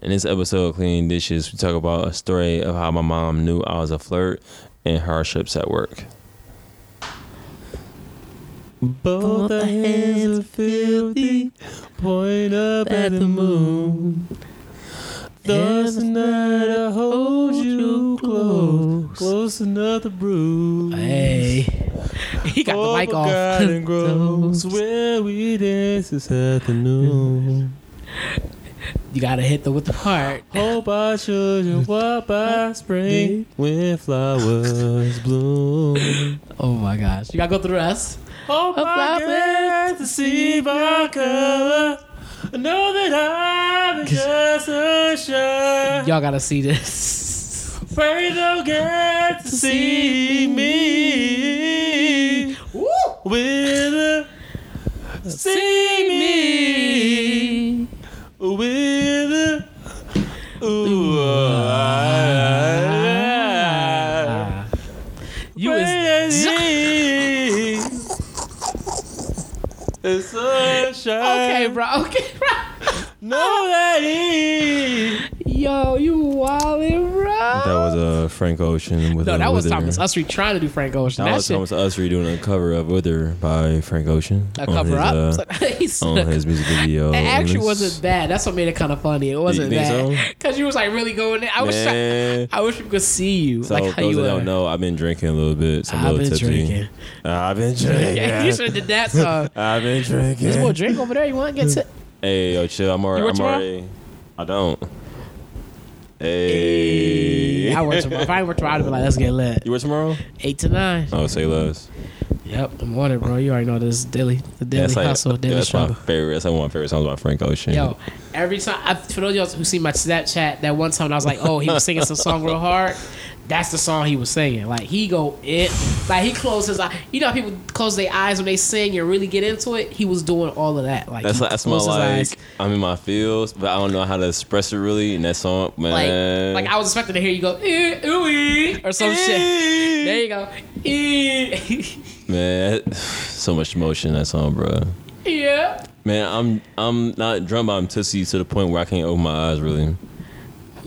In this episode of Cleaning Dishes, we talk about a story of how my mom knew I was a flirt and hardships at work. Both our hands are filthy, point up at the moon. Thoughts tonight I hold you close, close enough to bruise. Hey, he got the mic off. Garden grows where we dance this afternoon. you gotta hit the with the heart. Hope our children walk by spring when flowers bloom. Oh my gosh, you gotta go through the rest. Hope Hope I I get to see my color. Know that I'm just a shine. Y'all gotta see this. Pray they'll get to see me with a see me with ooh. ah, You is the sunshine. okay, bro. Okay, bro. Know that he. Yo, you wildin', bro. That was a uh, Frank Ocean with no, a that was Wither. Thomas Usry trying to do Frank Ocean. That, That, was shit, Thomas Usry doing a cover of Wither by Frank Ocean. a cover his, up. uh, He's- on his music video. It actually It's- wasn't bad. That's what made it kind of funny. It wasn't think bad so? because you was like really going. In. I was. Try- Man. I wish we could see you, So like how those you that were. don't know, I've been drinking a little bit. So I'm a I've little been drinking. I've been drinking. Yeah, you should have did that song. I've been drinking. There's more drink over there. You want to get to? Hey, yo, chill. I'm already. I'm already. I don't. Hey. I work tomorrow. If I work tomorrow, I'd be like, let's get lit. You work tomorrow? Eight to nine. Oh, say less. Yep, I'm on it, bro. You already know this daily, the daily That's like, hustle, daily that's my struggle. favorite. That's like one of my favorite songs about Frank Ocean. Yo, every time I, for those of y'all who see my Snapchat, that one time I was like, oh, he was singing some song real hard. That's the song he was singing. Like he go it, like he closed his eye. You know how people close their eyes when they sing and really get into it. He was doing all of that. Like That's like that's my like. I'm in my feels, but I don't know how to express it really. And that song, man. like I was expecting to hear you go ooh, ee," or some shit. There you go. Man, so much emotion in that song, bro. yeah. Man, I'm I'm not drunk, but I'm tipsy to the point where I can't open my eyes really.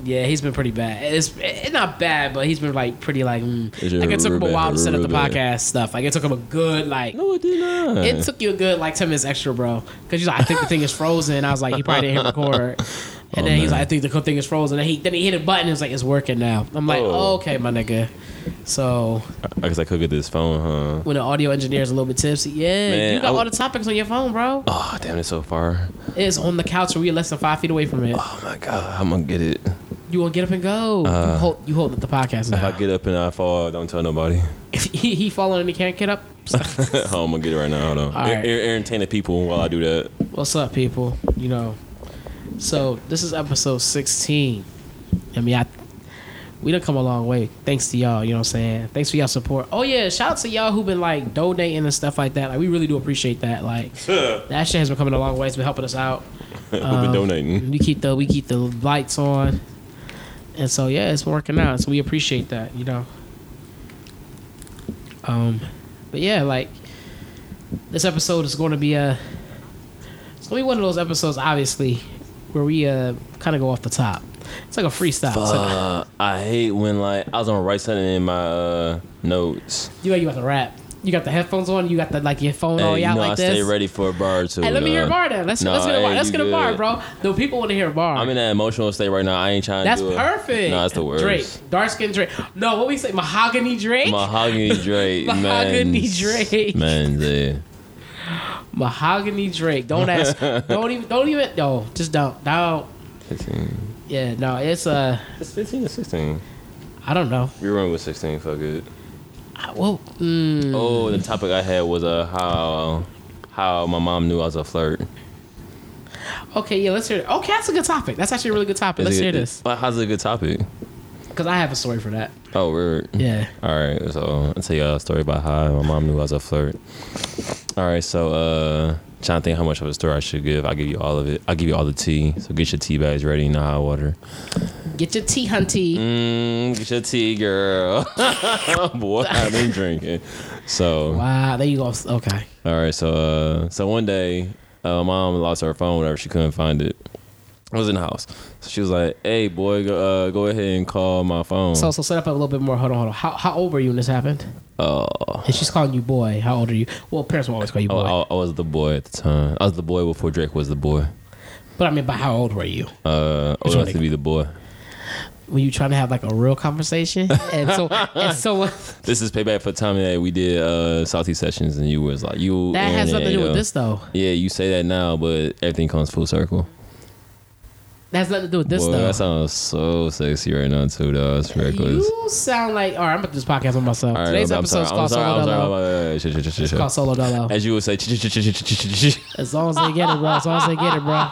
Yeah, he's been pretty bad. It's, it's not bad, but he's been like pretty like. Mm. Like it took him a while to set up the bad. podcast stuff. Like it took him a good like. No, it did not. It took you a good like ten minutes extra, bro. Because he's like, I think the thing is frozen. I was like, he probably didn't hit record. And Oh, then he's man. like, I think the thing is frozen. And he then he hit a button. and It's like it's working now. I'm like, Oh. oh, okay, my nigga. So I guess I could get this phone, huh? when the audio engineer is a little bit tipsy, yeah, Man, you got I all the topics on your phone, bro. Oh, damn, it's so far. It's on the couch, and we're less than five feet away from it. Oh my god, I'm gonna get it. You want to get up and go? you Uh, hold you hold the podcast If. I get up and I fall, don't tell nobody. If he, he falling and he can't get up. oh, I'm gonna get it right now. Hold on. Right. En- en- entertain the people while I do that. What's up, people? You know, so this is episode 16. I mean, I we done come a long way. Thanks to y'all. You know what I'm saying? Thanks for y'all support. Oh yeah, shout out to y'all who been like donating and stuff like that. Like we really do appreciate that. Like that shit has been coming a long way. It's been helping us out. Um, been donating? We keep the we keep the lights on, and so yeah, it's working out. So we appreciate that. You know. Um, but yeah, like this episode is going to be a. It's gonna be one of those episodes, obviously, where we uh kind of go off the top. It's like a freestyle. Uh, I hate when like I was gonna write something in my uh, notes. you got you got the rap. You got the headphones on. You got the like your phone And all you out know like I this. stay ready for a bar too. Hey, let me hear a bar then. Let's Nah, let's get a bar. hey, Let's get a bar, bro. The people want to hear a bar. I'm in that emotional state right now. I ain't trying That's to do it. perfect. No, that's the worst. Drake, dark skin Drake. No, what we say, mahogany Drake. Mahogany Drake. Mahogany Drake. Men's, yeah. Mahogany Drake. Don't ask. don't even. Don't even. No, just don't. Don't. 15. Yeah, no. It's uh. It's 15 or 16. I don't know. We were running with 16. Fuck it. I- Well, mm, Oh, the topic I had was uh how how my mom knew I was a flirt. okay. Yeah, let's hear. It. Okay, that's a good topic. That's actually a really good topic. Let's Is it- hear this But how's it a good topic? because I have a story for that. Oh, weird. Yeah. All right, so I'll tell y'all a story about how my mom knew I was a flirt. All right, so uh, trying to think how much of a story I should give. I'll give you all of it. I'll give you all the tea. So get your tea bags ready. You know hot water. Get your tea, hunty. Mm, get your tea, girl. Boy, I've been drinking. So Wow, there you go. Okay. all right, so uh, so one day, uh, my mom lost her phone. Whatever, she couldn't find it. I was in the house. So she was like, "Hey, boy, go, uh, go ahead and call my phone." So so set up a little bit more. Hold on, hold on. How how old were you when this happened? oh, And she's calling you boy. How old are you? Well, parents will always call you oh, boy. I, I was the boy at the time. I was the boy before Drake was the boy. But I mean, by how old were you? Uh, old enough to be the boy. Were you trying to have like a real conversation? And so and so This is payback for the time that we did uh salty sessions, and you was like, "You." that has nothing to do with this though. Yeah, you say that now, but everything comes full circle. That has nothing to do with this Boy, though. that sounds so sexy right now too. Though it's reckless. You sound like all right. I'm gonna do this podcast with myself. Right, Today's episode is called sorry, Solo Dolo. It's called Solo Dolo. As you would say, As long as they get it, bro. As long as they get it, bro.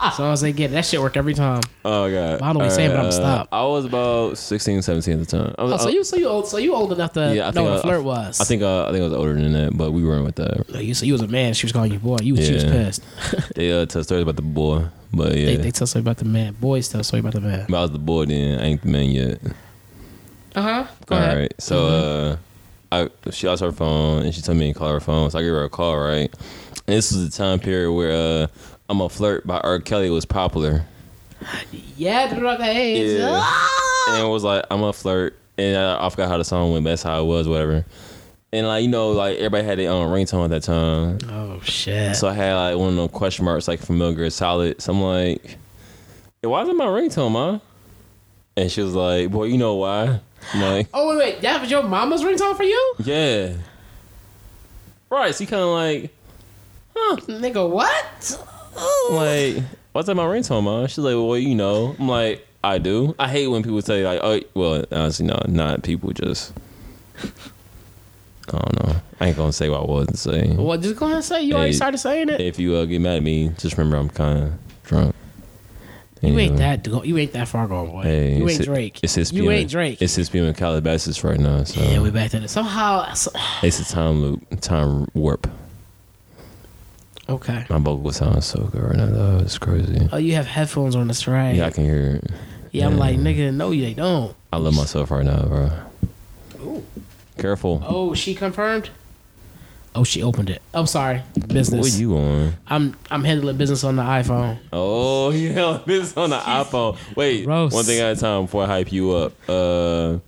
As long as they get it. That shit work every time. oh god. I don't know what you're saying, but I'm stop. I was about 16, 17 at the time. Was, Oh, so you so you old so you old enough to Uh, Yeah, know what a I- flirt was. I think uh, I think I was older than that, but we weren't with that. No, you so you was a man. She was calling you boy. You was she was Yeah. pissed. They uh, tell stories about the boy, but yeah, They, they tell story about the man. Boys tell story about the man. but I was the boy then. I ain't the man yet. Uh huh. Go All ahead. right. So uh, I she lost her phone and she told me to call her phone. So I gave her a call. Right. And this was the time period where uh, I'm a flirt by R. Kelly was popular. Yeah, throw out the. Yeah. Ah! and it was like I'm a flirt, and I, I forgot how the song went. But that's how it was, whatever. And like you know, like everybody had their own ringtone at that time. Oh shit. So I had like one of those question marks, like familiar, solid. So I'm like, "Hey, why is it my ringtone, ma? And she was like, boy, you know why? I'm like, oh wait, wait. That was your mama's ringtone for you, yeah. Right. So you kind of like, huh? nigga. What? I'm like, what's that my ringtone, ma? She's like, well, you know. I'm like, I do. I hate when people say like, oh, well, honestly, no, not people just. I don't know. I ain't gonna say what I wasn't saying. Well, just go ahead and say you already started saying it. If you uh, get mad at me, just remember I'm kind of drunk. You ain't that. go- You ain't that far gone, boy. Hey, you ain't Drake. It's 6 You ain't Drake. It's 6 p.m. in Calabasas right now, so yeah, we back to this. Somehow, so- it's a time loop, time warp. okay. My vocal sounds so good right now, though. It's crazy. Oh, you have headphones on. That's right. Yeah, I can hear it. Yeah, I'm like, nigga, no, they don't. I love myself right now, bro. Ooh. Careful. Oh, she confirmed. Oh, she opened it. I'm sorry, business. What are you on? I'm I'm handling business on the iPhone. Oh, yeah, this is on the iPhone. Wait, Gross. one thing at a time before I hype you up. Uh,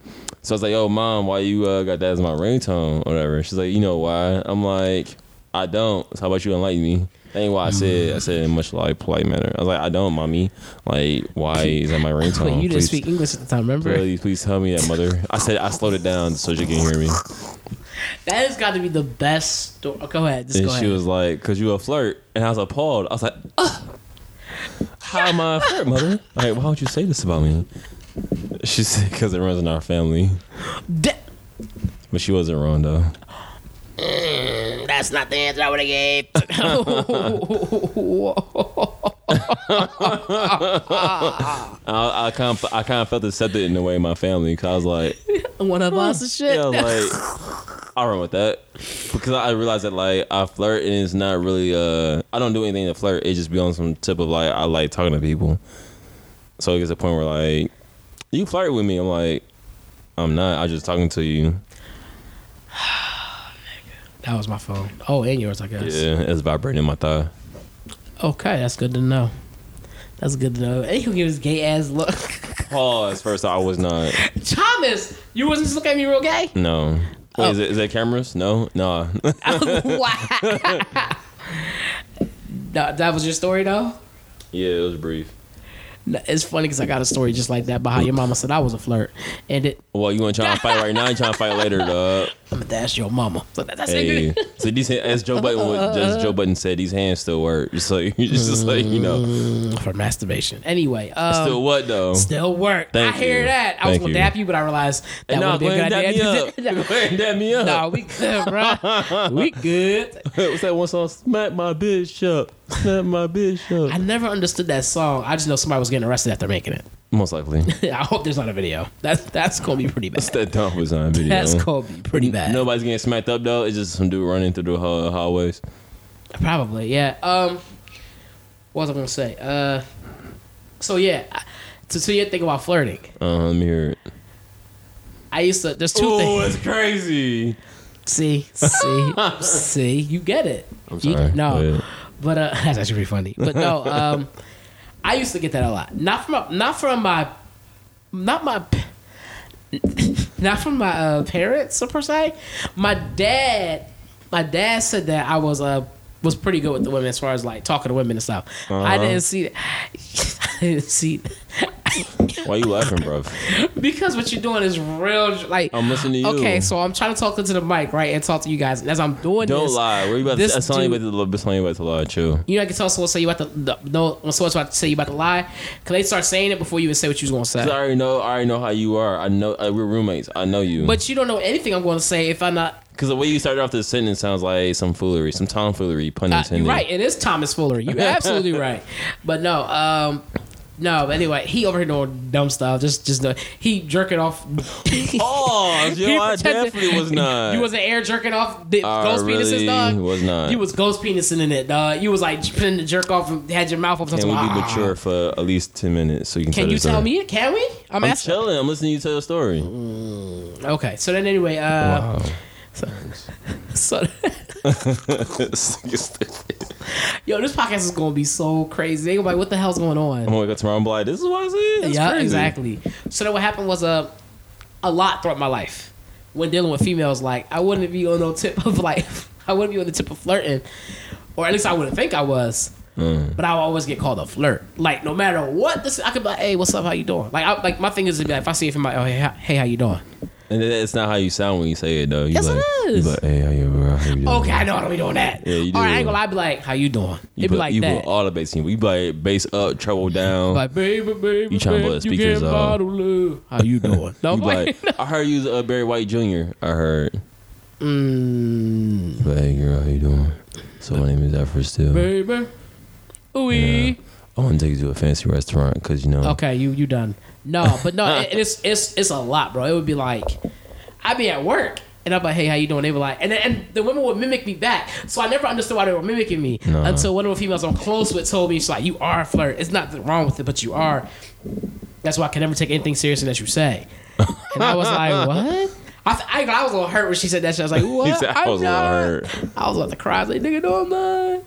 so I was like, "Yo, mom, why you uh, got that as my ringtone or whatever?" She's like, "You know why?" I'm like, "I don't." So how about you enlighten me? That ain't why I said. I said it in much like polite manner. I was like, "I don't, mommy. Like, why is that my ringtone?" you didn't Please- speak English at the time, remember? Please, please tell me that, mother. I said I slowed it down so she can hear me. That has got to be the best story. Go ahead, just and go she ahead. was like, "Cause you a flirt," and I was appalled. I was like, Ugh. "How am I a flirt, mother? Like, why would you say this about me?" She said, "Cause it runs in our family." Da- But she wasn't wrong though. Mm. That's not the answer I would have gave. I, I kind of, I kind of felt accepted in a way in my family because I was like, One of us and shit. yeah, I was like, I run with that because I realized that like I flirt and it's not really uh I don't do anything to flirt. It just be on some tip of like I like talking to people. So it gets to a point where like you flirt with me, I'm like I'm not. I just talking to you. That was my phone. Oh, and yours, I guess. Yeah, it's vibrating my thigh. Okay, that's good to know. That's good to know. And he give his gay ass look. Pause. First, I was not. Thomas, you wasn't just looking at me real gay. No. Wait, Oh. is it is that cameras? No, no. Oh, wow. that, that was your story though. yeah, it was brief. It's funny because I got a story just like that. But how your mama said I was a flirt, and it, Well, you want to try and fight right now? You trying to fight later, dog? I'm that's your mama. So that, that's Hey, it. so these as Joe Budden as Joe Budden said, these hands still work. Just like just, just like you know, for masturbation. Anyway, um, still what though? still work. Thank I hear you. that. I was gonna dap you, but I realized that Hey, nah, would be a good and dap me idea. up. Go ahead dap me up. no, we good, bro. we good. What's that one song? Smack my bitch up. Smack my bitch I never understood that song. I just know somebody was getting arrested after making it. Most likely. I hope there's not a video. That's that's gonna be pretty bad. that dump was on video. That's gonna be pretty bad. Nobody's getting smacked up though. It's just some dude running through the hall- hallways. Probably, yeah. Um, what was I gonna say? Uh, so yeah, I- so, so you think about flirting. Uh, let me hear it. I used to. There's two Oh, things. Oh it's crazy. See, see, see. You get it. I'm sorry. Go no, ahead. But uh, that's actually pretty funny. But no, um, I used to get that a lot. Not from not from my, not my, not from my uh, parents per se. My dad, my dad said that I was uh was pretty good with the women as far as like talking to women and stuff. I Uh-huh. didn't see that. I didn't see Why you laughing, bruv? because what you're doing is real. Like I'm listening to you. Okay, so I'm trying to talk into the mic, right, and talk to you guys. And as I'm doing Don't this, lie. Where you about to? this That's not you about to. That's about to lie. Chill. You know, I can tell someone say you about to the, no when someone's about to say you about to lie, cause they start saying it before you even say what you was gonna 'Cause I already know. I already know how you are. I know uh, we're roommates. I know you. But you don't know anything I'm gonna say if I'm not. because the way you started off this sentence sounds like some foolery, some tomfoolery, pun Uh, intended. you're right. It is Thomas Fuller. You're absolutely right. But no, um, no. But anyway, he over here doing dumb stuff. Just, just the, he jerking off. Oh, yo, I definitely was not. You wasn't air jerking off the I ghost penises, dog. He was not. You was ghost penising in it, dog. You was like pretending to jerk off and had your mouth open. Can we be Ah. mature for at least ten minutes so you can? Can tell you tell story? me? Can we? I'm, I'm asking. chilling. I'm listening to you tell the story. Okay, so then anyway, uh, Wow. So, so yo, this podcast is gonna be so crazy. They gonna be like, what the hell's going on? I'm gonna wake up tomorrow and be like, "This is what I said." That's yeah, crazy. exactly. So then what happened was uh, a lot throughout my life when dealing with females. Like I wouldn't be on no tip of like I wouldn't be on the tip of flirting, or at least I wouldn't think I was. Mm. But I would always get called a flirt. Like no matter what, this I could be like, "Hey, what's up? How you doing?" Like, I, like my thing is to be like, if I see it from my, oh, hey, how- hey, how you doing? And it's not how you sound when you say it though. You Yes, like, it You like, hey, how you, bro? How you doing? Okay, I know I don't be doing that. Yeah, you I do. ain't gonna lie. I be like, "How you doing?" You It be put, like you that. put all the bass in. You be like bass up, treble down. like, baby, baby, You blow the baby, speakers up. can't bottle love. How you doing? no, you like, I heard you was uh, Barry White Jr. I heard. mm, But hey, girl, how you doing? So my name is Alfred Still. baby, ooh. I want to take you to a fancy restaurant because you know. Okay, you you done. No, but no, it, it's it's it's a lot, bro. It would be like, I'd be at work. And I'm like, hey, how you doing? They were like, and and the women would mimic me back. So I never understood why they were mimicking me No. until one of the females I'm close with told me, she's like, you are a flirt. It's nothing wrong with it, but you are. That's why I can never take anything seriously that you say. And I was like, what? I, th- I, I was a little hurt when she said that shit. I was like, what? Said, I I'm was a little not." hurt. I was about to cry. I was like, nigga, no, I'm not.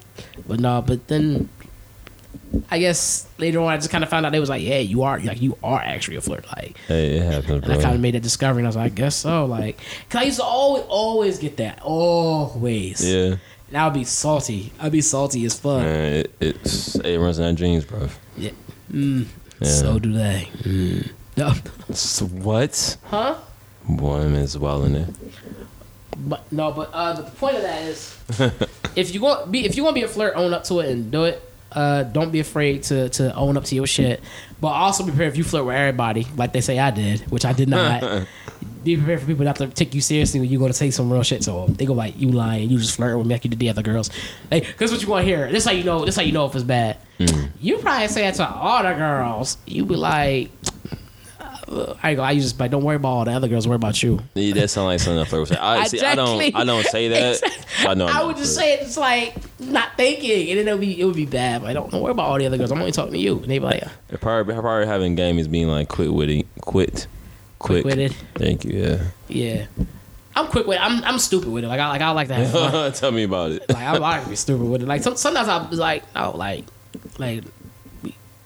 But no, but then I guess later on I just kind of found out they was like, yeah, you are like you are actually a flirt. Like, Hey, it happens, and I kind of made that discovery, and I was like, I guess so. Like, cause I used to always always get that always. Yeah, And I would be salty. I'd be salty as fuck. man, it, it's it runs in our dreams, bro. Yeah. Mm, Yeah. So do they. Mm. No. So what? Huh? Woman is well in it. But no, but uh, the point of that is, if you want be if you want to be a flirt, own up to it and do it. Uh, don't be afraid to to own up to your shit. But also be prepared if you flirt with everybody, like they say I did, which I did not. be prepared for people not to take you seriously when you go to say some real shit to them. They go like you lying, you just flirting with me like you did the other girls. Hey, cause what you want to hear. This is how you know. This how you know if it's bad. You probably say that to all the girls. You be like. I go. I just like don't worry about all the other girls. Worry about you. Yeah, that sounds like something a flirt would say. I, see, I don't, I don't say that. but I know. I'm I would just say it's like not thinking, and then it'll be it would be bad. But I don't, don't worry about all the other girls. I'm only talking to you. And they be like, It Probably, probably having game is being like quick witty, quit, quick. Quick-witted. Thank you. Yeah. yeah, I'm quick with. it. I'm I'm stupid with it. Like I like I like to have fun. Tell me about it. like I like to be stupid with it. Like some, sometimes I was like, oh, like like.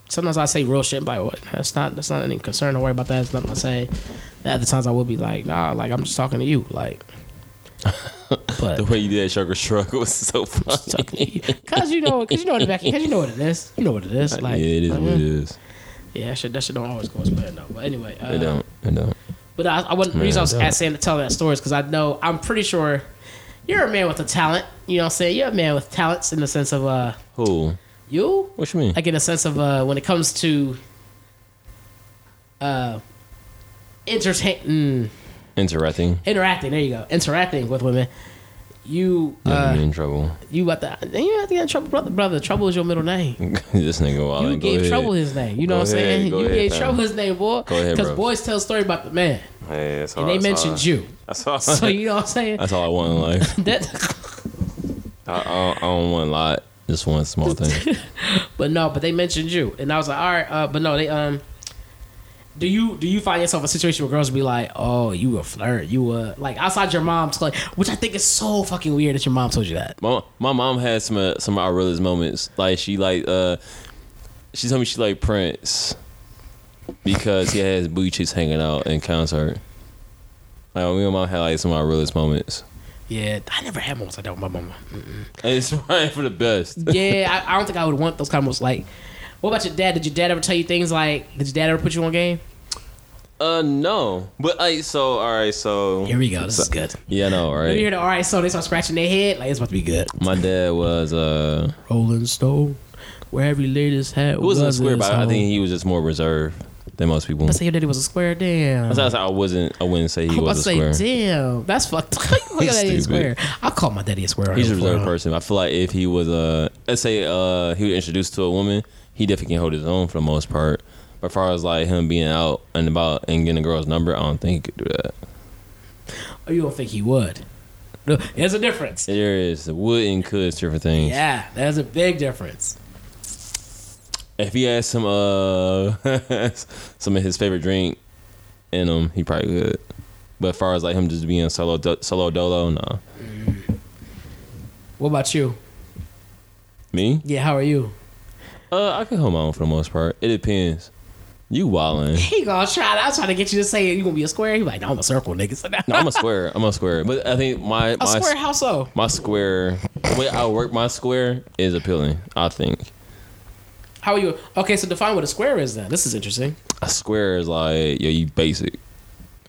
Sometimes I say real shit, but like what? That's not that's not any concern. Don't worry about that. It's nothing to say. And other times I will be like, nah, like I'm just talking to you, like. But The way you did that sugar shrug was so funny. Cause you know, cause you know the back, cause you know what it is. You know what it is. Like, yeah, it is like, what it mm. Yeah, that shit, that shit don't always go as planned though. But anyway, uh, It don't. It don't. But I, I wasn't, the reason I was it at saying to tell that story is because I know I'm pretty sure you're a man with a talent. You know what I'm saying? You're a man with talents in the sense of uh Who? You What you mean? like in a sense of uh when it comes to uh entertain mm, Interacting. interacting. There you go, interacting with women. You uh in trouble. you about to you have to get in trouble, brother. Brother, trouble is your middle name. this nigga wild. You gave ahead. trouble his name. You know Go what I'm saying? You ahead, gave trouble his name, boy. Because boys tell a story about the man, Hey, that's all, and they that's mentioned all, you. That's all. So you know what I'm saying? that's all I want in life. That, I, I, don't, I don't want a lot. Just one small thing. but no, but they mentioned you, and I was like, all right, uh, but no, they um. Do you do you find yourself in a situation where girls be like, "Oh, you a flirt, you a like outside your mom's like," which I think is so fucking weird that your mom told you that. my, my mom had some uh, some of our realest moments. Like she like uh She told me she like Prince because he has booty cheeks hanging out in concert. Like me and mom had like some of our realest moments. Yeah, I never had moments like that with my mama. Mm-mm. And it's right for the best. Yeah, I, I don't think I would want those kind of moments. Like, what about your dad? Did your dad ever tell you things like? Did your dad ever put you on game? Uh, no. But like, so all right, so Here we go. This is good. yeah, no, You hear the all right, so they start scratching their head. Like it's about to be good. My dad was uh, Rolling Stone, wherever you laid his hat. he wasn't a square, but I think he was just more reserved than most people. I say your daddy was a square. Damn. That's why I wasn't. I wouldn't say he I'm was a say, square. damn, that's fucked. Look at daddy a square. I call my daddy a square. He's a reserved person. I feel like if he was uh, let's say uh, he was introduced to a woman, he definitely can hold his own for the most part. But as far as like him being out and about and getting a girl's number, I don't think he could do that. Oh, you don't think he would? No, There's a difference. There is would and could is different things. Yeah, there's a big difference. If he had some uh some of his favorite drink in him, he probably could. But as far as like him just being solo do- solo dolo, no. What about you? Me? Yeah, how are you? Uh, I can hold my own for the most part. It depends. You wildin'. He gonna try. I was trying to get you to say you gonna be a square. He like, no, I'm a circle, nigga. So No, I'm a square. I'm a square. But I think my a my square. How so? my square the way I work my square is appealing. I think How are you? Okay, so define what a square is then. This is interesting. a square is like yo, you basic.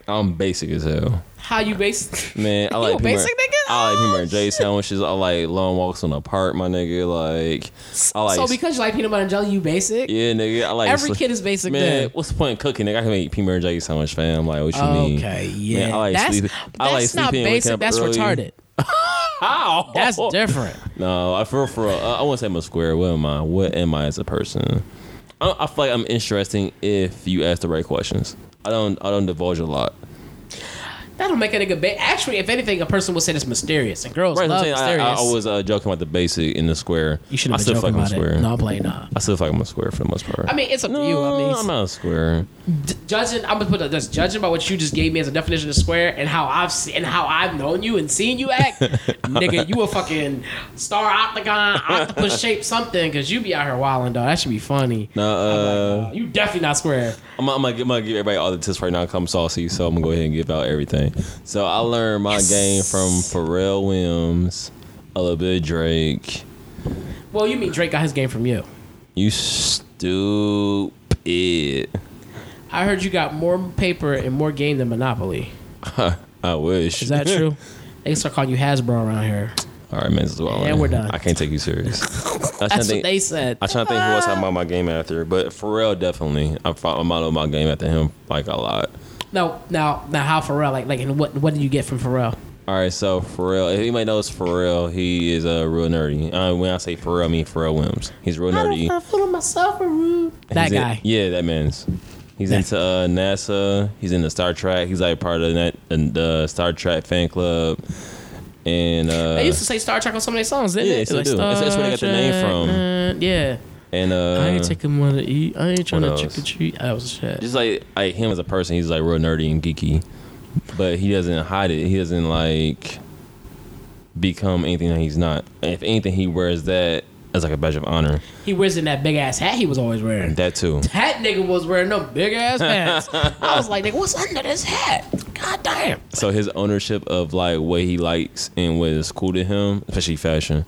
I'm basic as hell, How you basic? man. I like basic nigga? I like Oh, peanut and jelly oh, sandwiches. I like long walks on the park, my nigga. Like I like so because you like peanut butter and jelly, you basic. yeah, nigga. I like Every sli- kid is basic Man, then. what's the point in cooking? Nigga, I can make peanut butter and J sandwich, fam. Like what you mean? Okay, yeah. Man, I like that's sleeping. I like that's not sleeping and waking basic. That's early. retarded. How? That's different. No, I feel for. Uh, I wouldn't say I'm a square. What am I? What am I as a person? I, I feel like I'm interesting if you ask the right questions. I don't. I don't divulge a lot. That don't make a nigga ba- Actually, if anything, a person would say it's mysterious, and girls Right. I'm love saying I, mysterious. I, I was uh, joking about the basic in the square. you should I have still been feel joking I'm about it. square. No, I'm playing nah. I still I'm a square for the most part. I mean, it's up no, to you. I mean, I'm not a square. d- judging, I'm gonna put it, just judging by what you just gave me as a definition of square and how I've seen and how I've known you and seen you act, nigga, you a fucking star octagon, octopus shaped something, cause you be out here wilding, dog. That should be funny. No, uh, Uh, you definitely not square. I'm, I'm, gonna, give- I'm gonna give everybody all the tips right now. 'cause I'm saucy, so I'm gonna go ahead and give out everything. So I learned my Yes. game from Pharrell Williams, a little bit of Drake. Well, you mean Drake got his game from you? You stupid. I heard you got more paper and more game than Monopoly. I wish. Is that true? they start calling you Hasbro around here. All right, man. This is what I And learned. we're done. I can't take you serious. I was trying to That's what think. they said. I trying to think who else had my, my game after, but Pharrell definitely. I fought I'm my game after him like a lot. No, now, now, how Pharrell? Like, like, and what, what did you get from Pharrell? All right, so Pharrell, if anybody knows Pharrell, he is a uh, real nerdy. Uh, when I say Pharrell, I mean Pharrell Williams. He's real nerdy. I'm feeling myself a rude. That He's in- guy. yeah, that man's. He's That- into uh, NASA. He's into Star Trek. He's like part of that and the Star Trek fan club. And uh, They used to say Star Trek on some of their songs, didn't Yeah, they? they still do. That's- that's where they got the name from. Uh, yeah. And uh, I ain't taking one to eat. I ain't trying to what trick or treat. I was shit. just like like him as a person, he's like real nerdy and geeky, but he doesn't hide it. He doesn't like become anything that he's not. And if anything, he wears that as like a badge of honor. He wears in that big ass hat he was always wearing. That too. That nigga was wearing them big ass hats. I was like, nigga, what's under this hat? God damn. So his ownership of like what he likes and what is cool to him, especially fashion,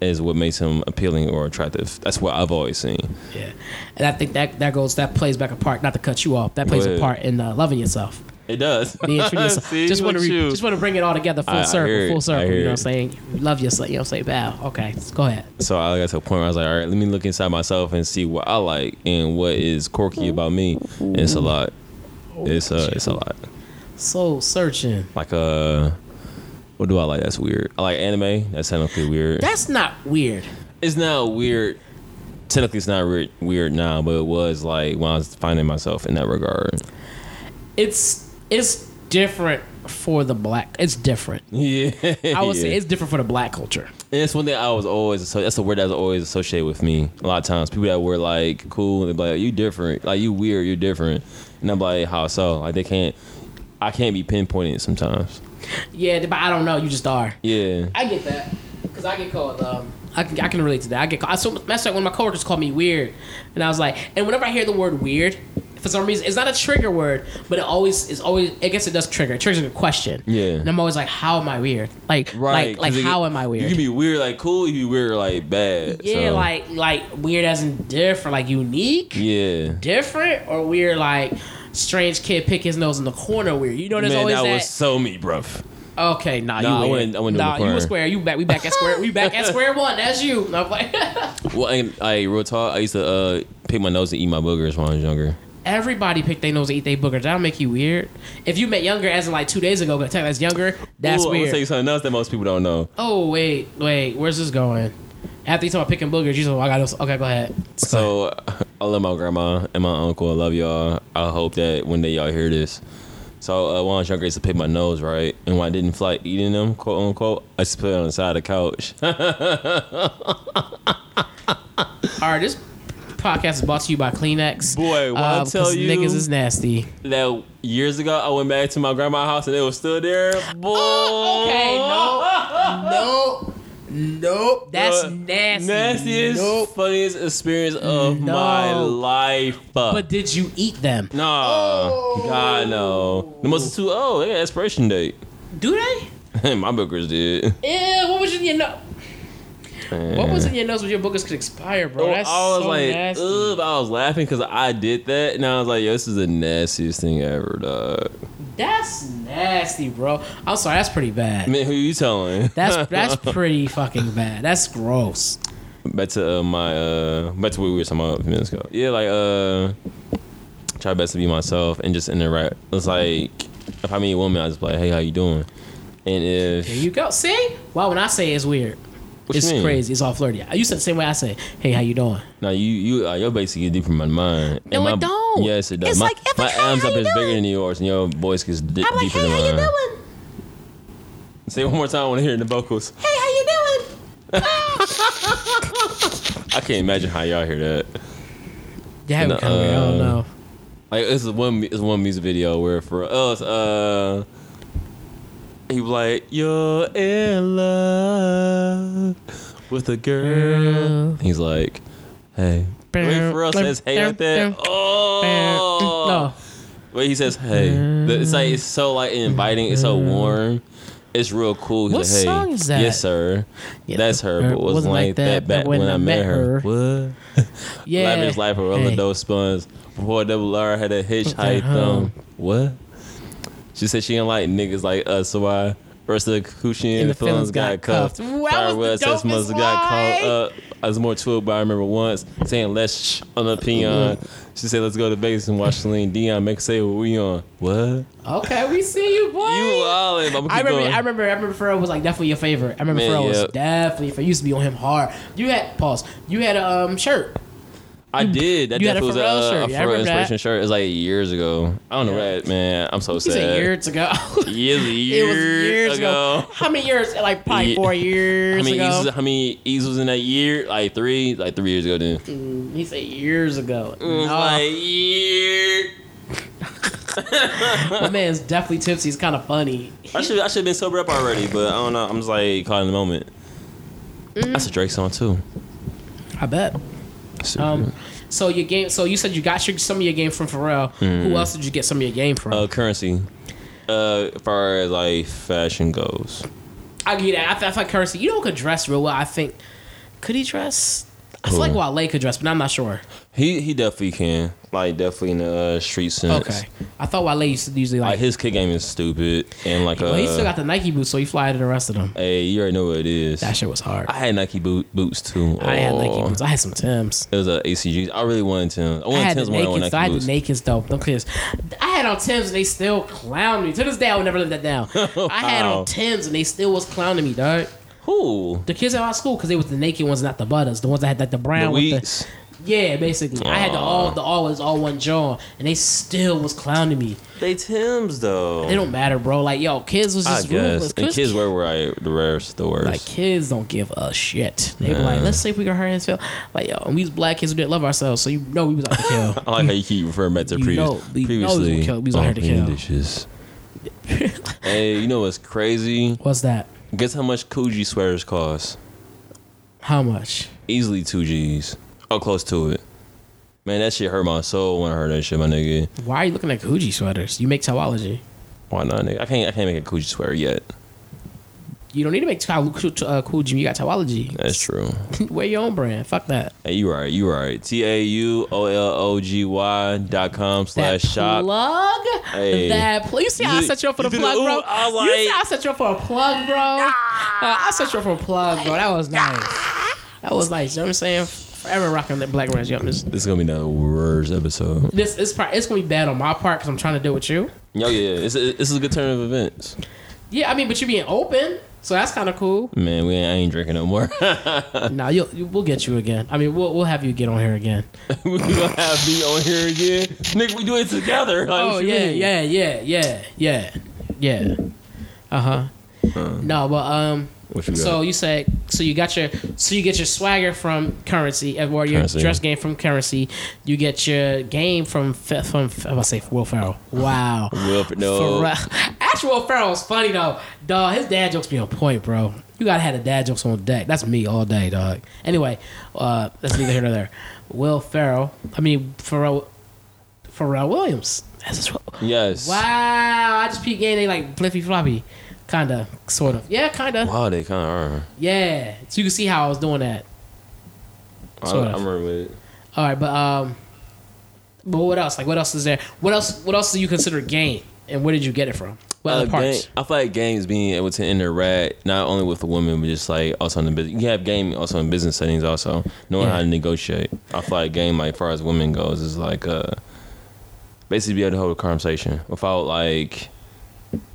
is what makes him appealing or attractive. That's what I've always seen. Yeah, and I think that that goes that plays back a part. Not to cut you off, that plays a part in uh, loving yourself. It does. Being true yourself. See, just want to re- just want to bring it all together, full I- I circle, it. full circle. You know what I'm saying? Love yourself. You know what I'm saying? Wow. Okay, go ahead. So I got to a point where I was like, all right, let me look inside myself and see what I like and what is quirky about me. And it's a lot. It's uh, it's a lot. Soul searching. Like uh, what do I like? That's weird. I like anime. That's technically weird. That's not weird. it's not weird. Technically, it's not weird, weird now, but it was like when I was finding myself in that regard. It's it's different for the black. It's different. Yeah, I would say it's different for the black culture. And it's one thing I was always so that's the word that's always associated with me. A lot of times, people that were like cool, they're like, "You different, like you weird, you're different," and I'm like, "How so?" Like they can't, I can't be pinpointing sometimes. Yeah, but I don't know. You just are. Yeah, I get that because I get called. Um, I can, I can relate to that. I get called, I so messed up when my coworkers called me weird, and I was like, and whenever I hear the word weird, for some reason, it's not a trigger word, but it always is always. I guess it does trigger. It triggers a question. Yeah. and I'm always like, how am I weird? Like, Right. like, like, how am I weird? You can be weird like cool, you can be weird like bad. yeah, so, like, like weird as in different, like unique, Yeah. different, or weird like strange kid pick his nose in the corner weird. You know, there's Man, always that, that. was so me, bruv. okay, nah, Nah, you I weird. wouldn't- I wouldn't nah, you were square. You back. We back at square. We back at square one. That's you. No, I'm like. Well, and, like real talk, I used to uh, pick my nose and eat my boogers when I was younger. Everybody pick their nose to eat their boogers. That'll make you weird. If you met younger, as in like two days ago, but tell that's younger, that's Ooh, I'm gonna tell you something else that most people don't know. oh wait, wait, where's this going? After you talk about picking boogers, you said, well, "I got this." Okay, go ahead. So I love my grandma and my uncle. I love y'all. I hope that one day y'all hear this. So uh, was younger, I used to pick my nose, right? And when I didn't feel like eating them, quote unquote, I just put it on the side of the couch. All right, this podcast is brought to you by Kleenex. Boy, when I Uh, tell you niggas is nasty. that years ago I went back to my grandma's house and it was still there. Boy, Okay, no, no, nope. That's Uh, nasty. nastiest, Nope. funniest experience of No. my life. But did you eat them? Nah, God no. The most too old. They got expiration date. Do they? my bookers did. Yeah. What was in your nose? What was in your nose when your bookers could expire, bro? Oh, That's I was so like, nasty. ugh, I was laughing because I did that, and I was like, yo, this is the nastiest thing ever, dog. That's nasty, bro. I'm sorry. That's pretty bad. Man, who you telling? That's that's pretty fucking bad. That's gross. back to uh, my uh, back to what we were talking about a few minutes ago. Yeah, like uh, try best to be myself and just interact. It's like if I meet a woman, I just be like, hey, how you doing? And if There you go. See? Well, when I say it's weird, What it's crazy. It's all flirty. You said the same way I say, "Hey, how you doing?" now you you uh, your basically deeper than mine. No, And it my, don't. Yes, it does. It's my like, if my hey, arms up is bigger than yours, and your voice gets di- I'm like, deeper "Hey, than how you doing? Say it one more time. I want to hear the vocals. Hey, how you doing?" I can't imagine how y'all hear that. Yeah, No, kind of. I don't uh, know. Like is one it's one music video where for us, uh he was like, You're in love with a girl. He's like, Hey. Wait Pharrell says hey like that. Oh No. Wait, he says hey. It's like it's so like inviting, it's so warm. It's real cool. He's What like, hey, song is that? Yes, sir. Yeah, That's her, but wasn't, like, that back when, I met her. What? Yeah. Life is life, a roller Hey. spuns. Before double R had a hitchhike Okay, thumb. huh. What? She said she didn't like niggas like us, so of the coochie and the feelings got cuffed. Well, that was Fire West must got caught up. I was more to it, but I remember once saying let's shh on the peon. She said let's go to Vegas and watch Celine Dion. Make say what we on. What? Okay, we see you, boy. You all in. I remember, going. I remember, I remember. Pharrell was like definitely your favorite. I remember Man, Pharrell was yep. definitely. For used to be on him hard. You had pause. You had a um shirt. I did. That you a definitely was a, uh, shirt. a Yeah, Pharrell remember that. inspiration shirt. It was like years ago. I don't know that, man. I'm so You sad. years ago. Years, it years, was years ago. ago. How many years? Like probably Yeah. four years How many ago. E's, how many E's was in that year? Like three, like three years ago. Then he said years ago. No. like year. My man's definitely tipsy. It's kind of funny. I should I should have been sober up already, but I don't know. I'm just like caught in the moment. Mm. That's a Drake song too. I bet. Um, so your game. So you said you got your, some of your game from Pharrell. Who else did you get some of your game from? uh, Curren$y. Uh, as far as like fashion goes, I get that. I, th- I thought Curren$y. You know, could dress real well. I think. Could he dress? I feel like Wale could dress, but I'm not sure. he he definitely can. Like definitely in the uh, street sense. Okay. I thought Wale used to usually Like like. his kick game is stupid and like uh, but he still got the Nike boots, so he fly to the rest of them. hey, you already know what it is. That shit was hard. I had Nike boot, boots too. I had Nike Oh. boots. I had some Tims. It was a ACG. I really wanted Tim's. I I wanted had the Tim's more than I nakeds. wanted I had Nike the boots. nakeds though. Them kids. I had on Tims and they still clown me. To this day, I would never live that down. I had Wow. on Tims and they still was clowning me, dog. Who? The kids at my school because they was the naked ones, not the butters. The ones that had like the The brown with the yeah, basically. I had the all the all was all one jaw, and they still was clowning me. They Tim's though. They don't matter, bro. Like yo, kids was just I guess. ruthless. And Kids- kids were right, the rarest, the worst. like kids don't give a shit. They Yeah. like, let's see if we can hurt his feel. Like yo, and we was black kids who didn't love ourselves, so you know we was out to kill. I like how you keep referring back to You previous. know- we know we was previously. kill- we was out here to kill. dishes. hey, you know what's crazy? What's that? Guess how much Coogi sweaters cost? How much? Easily two G's. Or close to it. Man, that shit hurt my soul when I heard that shit, my nigga. Why are you looking at Coogi sweaters? You make Tauology. Why not, nigga? I can't I can't make a Coochie sweater yet. You don't need to make Tow- uh, Coogi. You got Tauology. That's true. Wear your own brand. Fuck that. Hey, you right, you right. T A U O L O G Y dot com slash shop. plug. Hey. That. You see how I set you up for you the plug, bro? I you see how I set you up for a plug, bro? Uh, I set you up for a plug, bro. That was nice. That was nice. You know what I'm saying? Forever rocking that black ranch. Yo, This, is gonna be the worst episode. this, is probably it's gonna be bad on my part because I'm trying to it with you. Yo, yeah, it's a, this is a good turn of events. Yeah, I mean, but you being open, so that's kind of cool. Man, we ain't, I ain't drinking no more. nah, you'll, you, we'll get you again. I mean, we'll we'll have you get on here again. we gonna have me on here again, nigga. We do it together. Like, Oh what you yeah, yeah, yeah, yeah, yeah, yeah. Uh huh. No, but um. You? So you said so you got your so you get your swagger from Curren$y or your Curren$y. dress game from Curren$y. You get your game from from I say Will Ferrell. Wow. Will, no. Ferrell. Actually, Will Ferrell was funny though. Dog, his dad jokes be on point, bro. You gotta have the dad jokes on deck. That's me all day, dog. Anyway, uh, that's neither here nor there. Will Ferrell. I mean Pharrell. Pharrell Williams. That's his. Yes. Wow, I just peeked in. They like flippy floppy, kinda, sort of. Yeah, kinda. Wow, they kind of are. Yeah, so you can see how I was doing that. Sort I of. remember it. All right, but um, but what else? Like, what else is there? What else? What else do you consider game? And where did you get it from? What Uh, parts? game, I feel like games being able to interact not only with the women, but just like also in the business. You have game also in business settings, also knowing Yeah. how to negotiate. I feel like game, like far as women goes, is like uh, basically be able to hold a conversation without like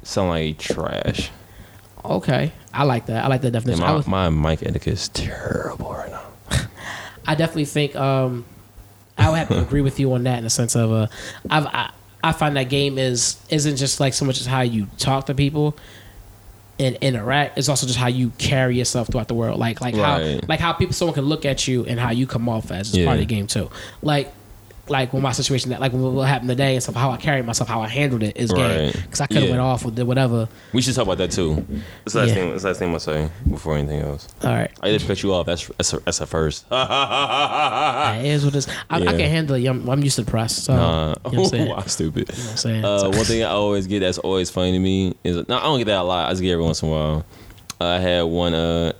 sounding like trash. Okay, I like that. I like that definition. My, would, my mic etiquette is terrible right now. I definitely think um, I would have to agree with you on that in the sense of uh, I've, I I find that game is isn't just like so much as how you talk to people and interact. It's also just how you carry yourself throughout the world. Like like how like how people someone can look at you and how you come off as is part of the game too. Like like when my situation that like what happened today and stuff how I carried myself how I handled it is game Right. because I could have Yeah. went off with the whatever. We should talk about that too. That's the last Yeah. thing. That's the last thing I'm gonna say before anything else. All right. I didn't cut you off. That's that's a, that's a first. It is what it is. I, I Yeah. can handle it. I'm, I'm used to the press. So, Nah, you know what I'm saying? wow, stupid. You know what I'm saying? Uh, So- one thing I always get that's always funny to me is no, I don't get that a lot. I just get it every once in a while. Uh, I had one uh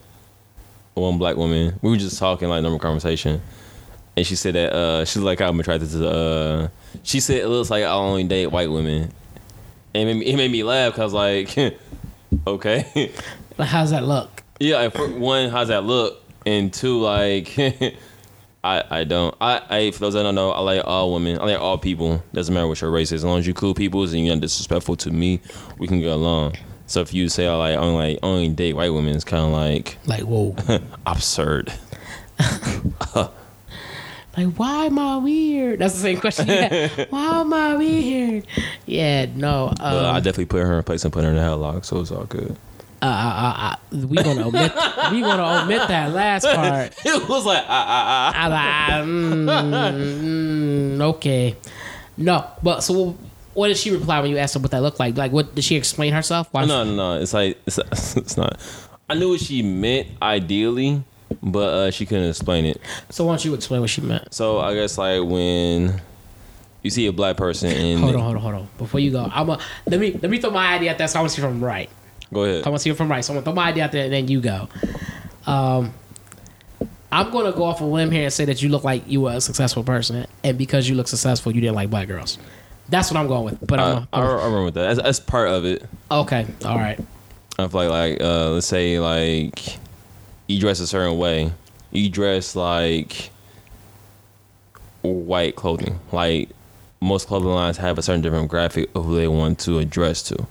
one black woman. We were just talking like normal conversation, and she said that uh she's like I'm attracted to the. Uh, she said it looks like I only date white women, and it made me, it made me laugh because like okay, Like, how's that look? yeah. Like, for one, how's that look? And two, like. I, I don't. I, I for those that don't know, I like all women. I like all people. Doesn't matter what your race is. As long as you cool people and you're not disrespectful to me, we can get along. So if you say I like only like only date white women, it's kind of like Like, whoa. absurd. Like, why am I weird? That's the same question. Yeah. why am I weird? Yeah, no. But I Um, definitely put her in place and put her in the headlock, so it's all good. uh, uh, uh, uh, we gonna omit. we gonna omit that last part. it was like ah ah ah. I, mm, mm, okay. No, but so what did she reply when you asked her what that looked like? Like, what did she explain herself? Why? No, no, no. It's like it's, it's not. I knew what she meant ideally, but uh, she couldn't explain it. So why don't you explain what she meant? So I guess like when you see a black person and Hold on, hold on, hold on. Before you go, I'm a let me let me throw my idea out there. So I want to see from right. go ahead. I want to see it from right. So I'm gonna throw my idea out there, and then you go. Um, I'm gonna go off a limb here and say that you look like you were a successful person, and because you look successful, you didn't like black girls. That's what I'm going with. But I'm, I, I remember that. That's, that's part of it. okay. All right. I feel like like uh, let's say like you dress a certain way. You dress like white clothing. Like most clothing lines have a certain different graphic of who they want to address to.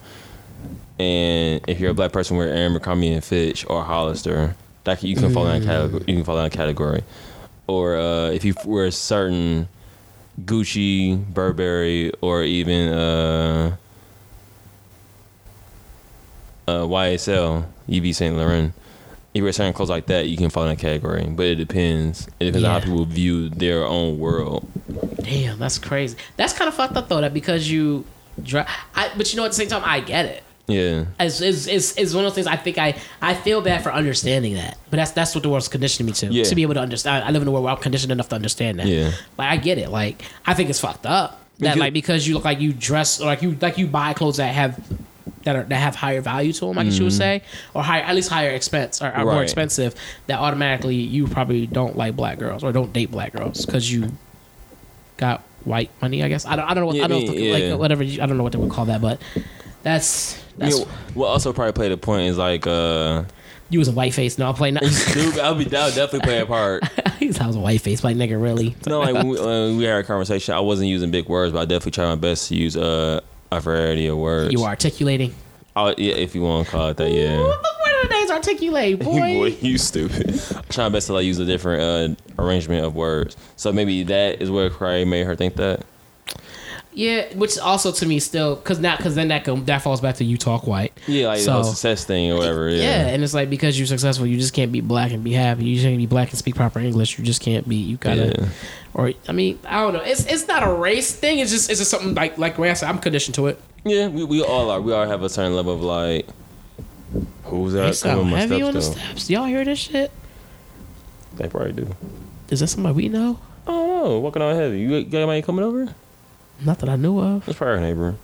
And if you're a black person wearing Abercrombie and Fitch or Hollister, that you can fall in that category. You can fall in that category. Or uh, if you wear a certain Gucci, Burberry, or even uh, uh, YSL, Yves Saint Laurent. If you wear certain clothes like that, you can fall in that category. But it depends. It depends on Yeah. how people view their own world. Damn, that's crazy. That's kind of fucked up though. That because you, dri- I, but you know at the same time I get it. Yeah. It's, it's, it's, it's one of those things I think I, I feel bad for understanding that. But that's that's what the world's conditioning me to. Yeah. To be able to understand. I live in a world where I'm conditioned enough to understand that. Yeah. Like I get it. Like I think it's fucked up. That Because- like because you look like you dress or like you like you buy clothes that have that are that have higher value to them, I guess you would say, or higher at least higher expense or, or more Mm-hmm. Expensive. That automatically you probably don't like black girls or don't date black girls because you got white money. I guess I don't I don't know what Yeah, I don't know yeah. like whatever you, I don't know what they would call that, but that's that's Yeah, what also probably played a point is like uh you was a white face. No, I'm playing. dude, I'll be would definitely play a part. I was a white face, like nigga, really. No, like when we, when we had a conversation, I wasn't using big words, but I definitely tried my best to use uh, a variety of words. You are articulating. Oh, yeah, if you want to call it that, yeah. What the word of the days articulate, boy. Boy, you stupid. I try my best to like use a different uh, arrangement of words. So maybe that is what probably made her think that. Yeah, which also to me still because not because then that go, that falls back to you talk white. Yeah, like the So- whole success thing or whatever. Yeah. Yeah. and it's like because you're successful, you just can't be black and be happy. You just can't be black and speak proper English. You just can't be. You gotta. Yeah. Or I mean, I don't know. It's it's not a race thing. It's just it's just something like like Ray said. I'm conditioned to it. Yeah, we, we all are. We all have a certain level of like, who's that coming sound heavy steps on the though? steps. Y'all hear this shit? They probably do. Is that somebody we know? I don't know. Walking on heavy. You got anybody coming over? Not that I knew of. That's probably our neighbor.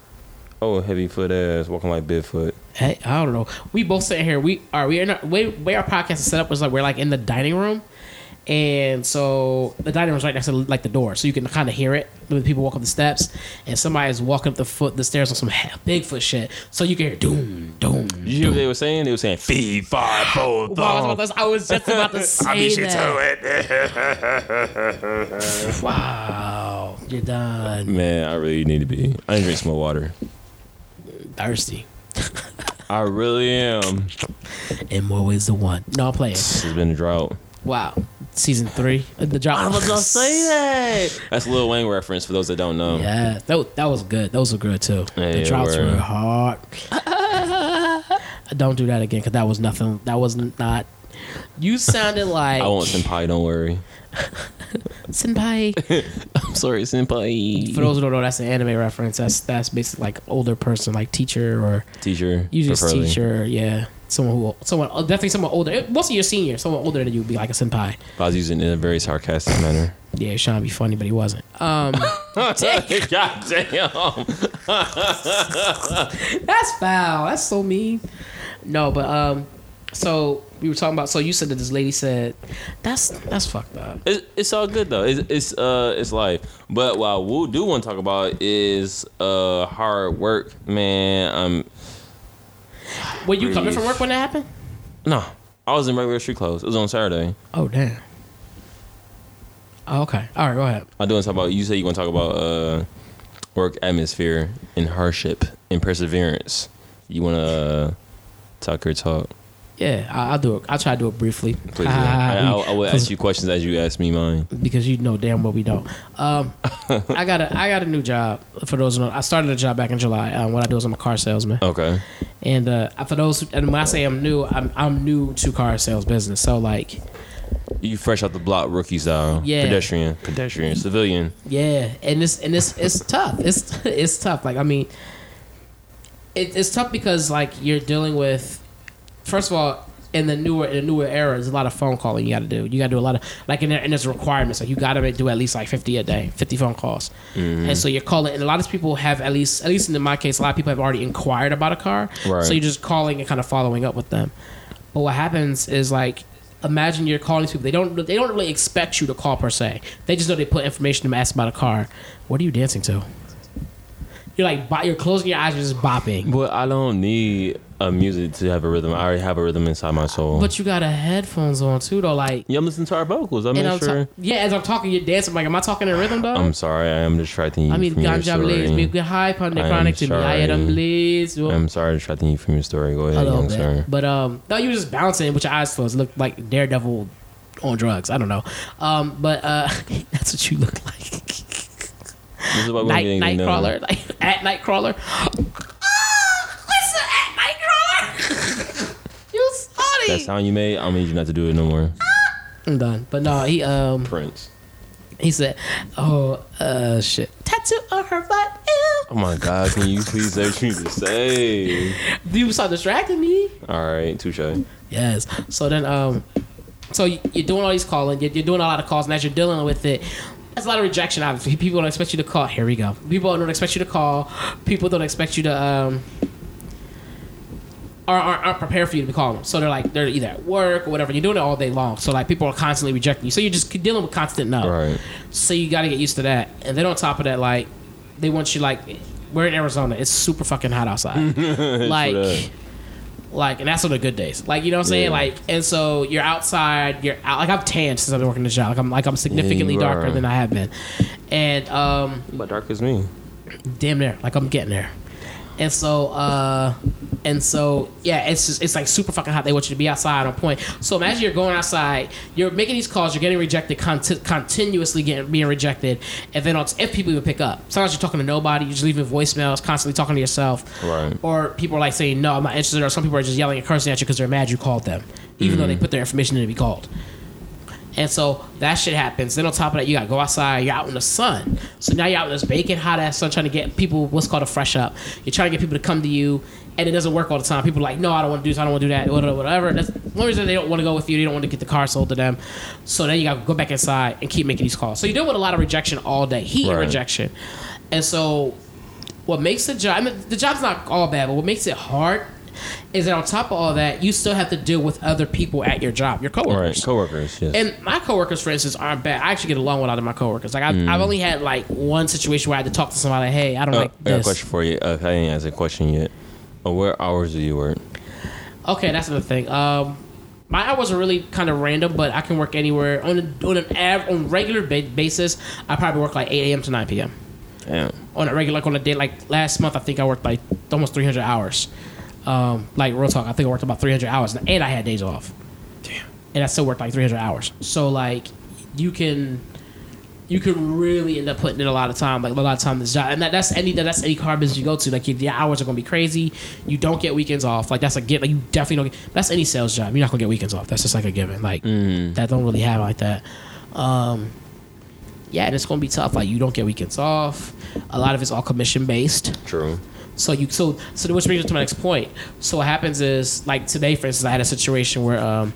Oh, heavy foot ass, walking like Bigfoot. Hey, I don't know. We both sitting here. We are we are not way way our podcast is set up was like we're like in the dining room, and so the dining room's right next to like the door, so you can kind of hear it when people walk up the steps, and somebody is walking up the foot the stairs on some he- Bigfoot shit, so you can hear doom doom. Did you hear what they were saying? They were saying fee fi fo Wow, I, was about to, I was just about to say that. it. Wow, you're done. Man, I really need to be. I need to drink some more water. Thirsty I really am. in more ways than one. No, I'm playing. It's been a drought. Wow, season three, the drop. that. That's a Lil Wayne reference for those that don't know. Yeah, that, that was good. Those were good too. Yeah, the yeah, drops word. were hard. Don't do that again because that was nothing. That was not. You sounded like I won't senpai, don't worry. Senpai. I'm sorry, senpai. For those who don't know, that's an anime reference. That's that's basically like older person, like teacher or teacher. usually it's preferably. teacher. Yeah, someone who someone uh, definitely someone older. Mostly your senior, someone older than you would be like a senpai. I was using it in a very sarcastic manner. Yeah, he was trying to be funny, but he wasn't. Um, God damn. That's foul. That's so mean. No, but um, so we were talking about. So you said that this lady said, "That's that's fucked up." It's, it's all good though. It's, it's uh it's life. But what I will do want to talk about is uh hard work, man. Um, Were you coming from work when that happened? no, I was in regular street clothes. It was on Saturday. Oh damn. Oh, okay. All right. Go ahead. I do want to talk about. You say you want to talk about uh work atmosphere and hardship and perseverance. You want to uh, talk your talk, Yeah, I, I'll do it. I'll try to do it briefly. please. I, I, I will ask you questions as you ask me mine. because you know damn well we don't. Um, I got a I got a new job. For those who know, I started a job back in July. Um, what I do is I'm a car salesman. Okay. And uh, for those, who, and when I say I'm new, I'm I'm new to car sales business. So like, You fresh out the block, rookie style. Yeah. Pedestrian, pedestrian, civilian. yeah, and this and this it's tough. It's it's tough. Like I mean, it, it's tough because like you're dealing with, first of all. In the newer in the newer era, there's a lot of phone calling you got to do. You got to do a lot of like, in there, and there's requirements. Like you got to do at least like 50 a day, 50 phone calls. Mm-hmm. And so you're calling, and a lot of people have at least, at least in my case, a lot of people have already inquired about a car. Right. So you're just calling and kind of following up with them. But what happens is like, imagine you're calling people. They don't, they don't really expect you to call per se. They just know they put information to ask about a car. What are you dancing to? You're like, you're closing your eyes, you're just bopping. But I don't need a music to have a rhythm. I already have a rhythm inside my soul. But you got a headphones on too, though. Like, yeah, I'm listening to our vocals. Make I'm sure. ta- yeah, as I'm talking, you're dancing. Like, am I talking in rhythm, though? I'm sorry, I am distracting you I mean, from your ganja blaze, story. big high pun the chronic to me. I sorry. blaze. I'm sorry distracting you from your story. Go ahead, young sir. But um, no, you were just bouncing with your eyes closed. Looked like Daredevil on drugs. I don't know. Um, but uh, that's what you look like. This is why Night. Nightcrawler, like at Nightcrawler. Ah, listen, at Nightcrawler. you That sound you made, I need you not to do it no more. I'm done. But no, he um Prince. he said, oh uh shit, tattoo on her butt. Ew. Oh my god, can you please say what you need to say? You start distracting me. All right, touche. Yes. So then, um, so you- you're doing all these calling, you're, you're doing a lot of calls, and as you're dealing with it, there's a lot of rejection. Obviously, people don't expect you to call. Here we go. People don't expect you to call. People don't expect you to um. Aren't, aren't, aren't prepared for you to be calling them. So they're like they're either at work or whatever. You're doing it all day long. So like people are constantly rejecting you. So you're just dealing with constant no. Right. So you got to get used to that. And then on top of that, like they want you like we're in Arizona. It's super fucking hot outside. like like and that's on the good days. Like you know what I'm saying? Yeah. Like and so you're outside, you're out like I'm tanned since I've been working this job. Like I'm like I'm significantly you darker are. than I have been. And um But dark as me. damn near. Like I'm getting there. And so, uh, and so, yeah, it's just it's like super fucking hot. They want you to be outside on point. So imagine you're going outside, you're making these calls, you're getting rejected, conti- continuously getting being rejected, and then on, if people even pick up, sometimes you're talking to nobody, you're just leaving voicemails, constantly talking to yourself, Right. Or people are like saying no, I'm not interested, or some people are just yelling and cursing at you because they're mad you called them, even though they put their information in to be called. And so that shit happens. Then on top of that, you gotta go outside. You're out in the sun. So now you're out in this baking hot ass sun, trying to get people what's called a fresh up. You're trying to get people to come to you, and it doesn't work all the time. People are like, no, I don't want to do this. I don't want to do that. Whatever. whatever. That's one reason they don't want to go with you. They don't want to get the car sold to them. So then you gotta go back inside and keep making these calls. So you deal with a lot of rejection all day, heat and Right. rejection. And so what makes the job I mean, the job's not all bad, but what makes it hard is that on top of all that, you still have to deal with other people at your job, your coworkers. Right. Coworkers. Yes. And my coworkers, for instance, aren't bad. I actually get along with a lot of my coworkers. Like I've, Mm. I've only had like one situation where I had to talk to somebody. Like, hey, I don't Uh, like I got a question for you. Uh, I didn't ask a question yet. Uh, what hours do you work? Okay, that's another thing. Um, my hours are really kind of random, but I can work anywhere on a, on an av- on regular ba- basis. I probably work like eight a.m. to nine p.m. Damn. on a regular like on a day. Like last month, I think I worked like almost three hundred hours. Um, like real talk, I think I worked about three hundred hours, and I had days off. Damn. and I still worked like 300 hours. So like you can you can really end up putting in a lot of time, like a lot of time this job, and that, that's any that's any car business you go to. Like the hours are gonna be crazy. You don't get weekends off. Like that's a get. Like you definitely don't. Get, that's any sales job. You're not gonna get weekends off. That's just like a given. Like that don't really have like that. Um, yeah, and it's gonna be tough. Like you don't get weekends off. A lot of it's all commission based. True. So you so so which brings us to my next point. So what happens is like today, for instance, I had a situation where um,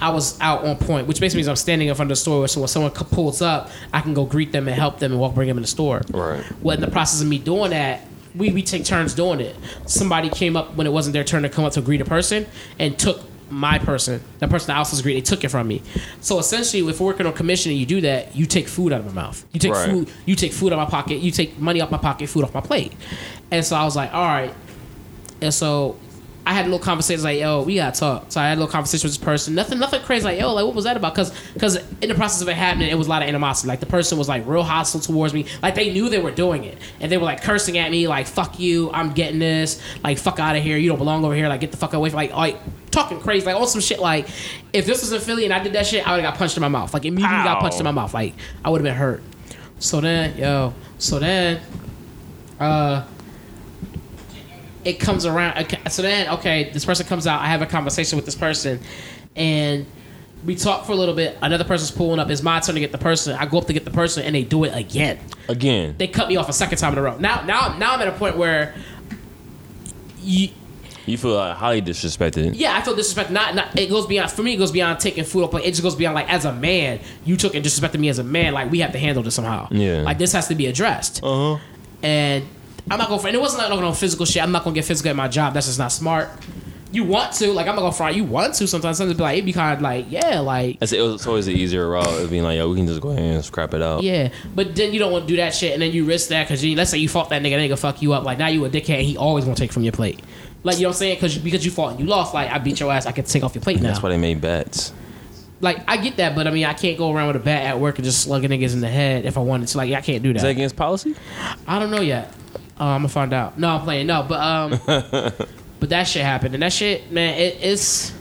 I was out on point, which basically means I'm standing in front of the store. So when someone pulls up, I can go greet them and help them and walk bring them in the store. Right. Well, in the process of me doing that, we we take turns doing it. Somebody came up when it wasn't their turn to come up to greet a person and took my person, the person that I was supposed to greet, they took it from me. So essentially, if we're working on commission and you do that, you take food out of my mouth. You take Right. food. You take food out of my pocket. You take money off my pocket, food off my plate. And so I was like, all right. And so I had a little conversation like, yo, we gotta talk. So I had a little conversation with this person. Nothing, nothing crazy. Like, yo, like what was that about? Because, because in the process of it happening, it was a lot of animosity. Like the person was like real hostile towards me. Like they knew they were doing it, and they were like cursing at me, like "fuck you," "I'm getting this," like "fuck out of here," "You don't belong over here," like "get the fuck away from," like, like talking crazy, like all some shit. Like if this was in Philly and I did that shit, I would have got punched in my mouth. Like immediately got punched in my mouth. Like I would have been hurt. So then, yo, so then, uh it comes around. So then, okay, this person comes out. I have a conversation with this person, and we talk for a little bit. Another person's pulling up. It's my turn to get the person. I go up to get the person, and they do it again. Again. They cut me off a second time in a row. Now, now, now I'm at a point where, you, You feel like highly disrespected. yeah, I feel disrespected. Not, not. It goes beyond. For me, it goes beyond taking food off. Like it just goes beyond. Like as a man, you took and disrespected me as a man. Like we have to handle this somehow. Yeah. Like this has to be addressed. Uh huh. and I'm not going for. And it wasn't like no physical shit. I'm not gonna get physical at my job. That's just not smart. You want to, like, I'm not gonna front. You want to sometimes. Sometimes be like, it'd be kind of like, yeah, like, It's, it's always the easier route of being like, yo, we can just go ahead and scrap it out. yeah. But then you don't want to do that shit, and then you risk that because let's say you fought that nigga, that nigga fuck you up. Like now you a dickhead, and he always gonna take from your plate. Like you know what I'm saying? Because because you fought and you lost. Like I beat your ass, I can take off your plate now. That's why they made bets. like I get that, but I mean I can't go around with a bat at work and just slugging niggas in the head if I wanted to. Like I can't do Is that against policy? I don't know yet. Uh, I'm gonna find out. No, I'm playing. No, but um, but that shit happened, and that shit, man, it, it's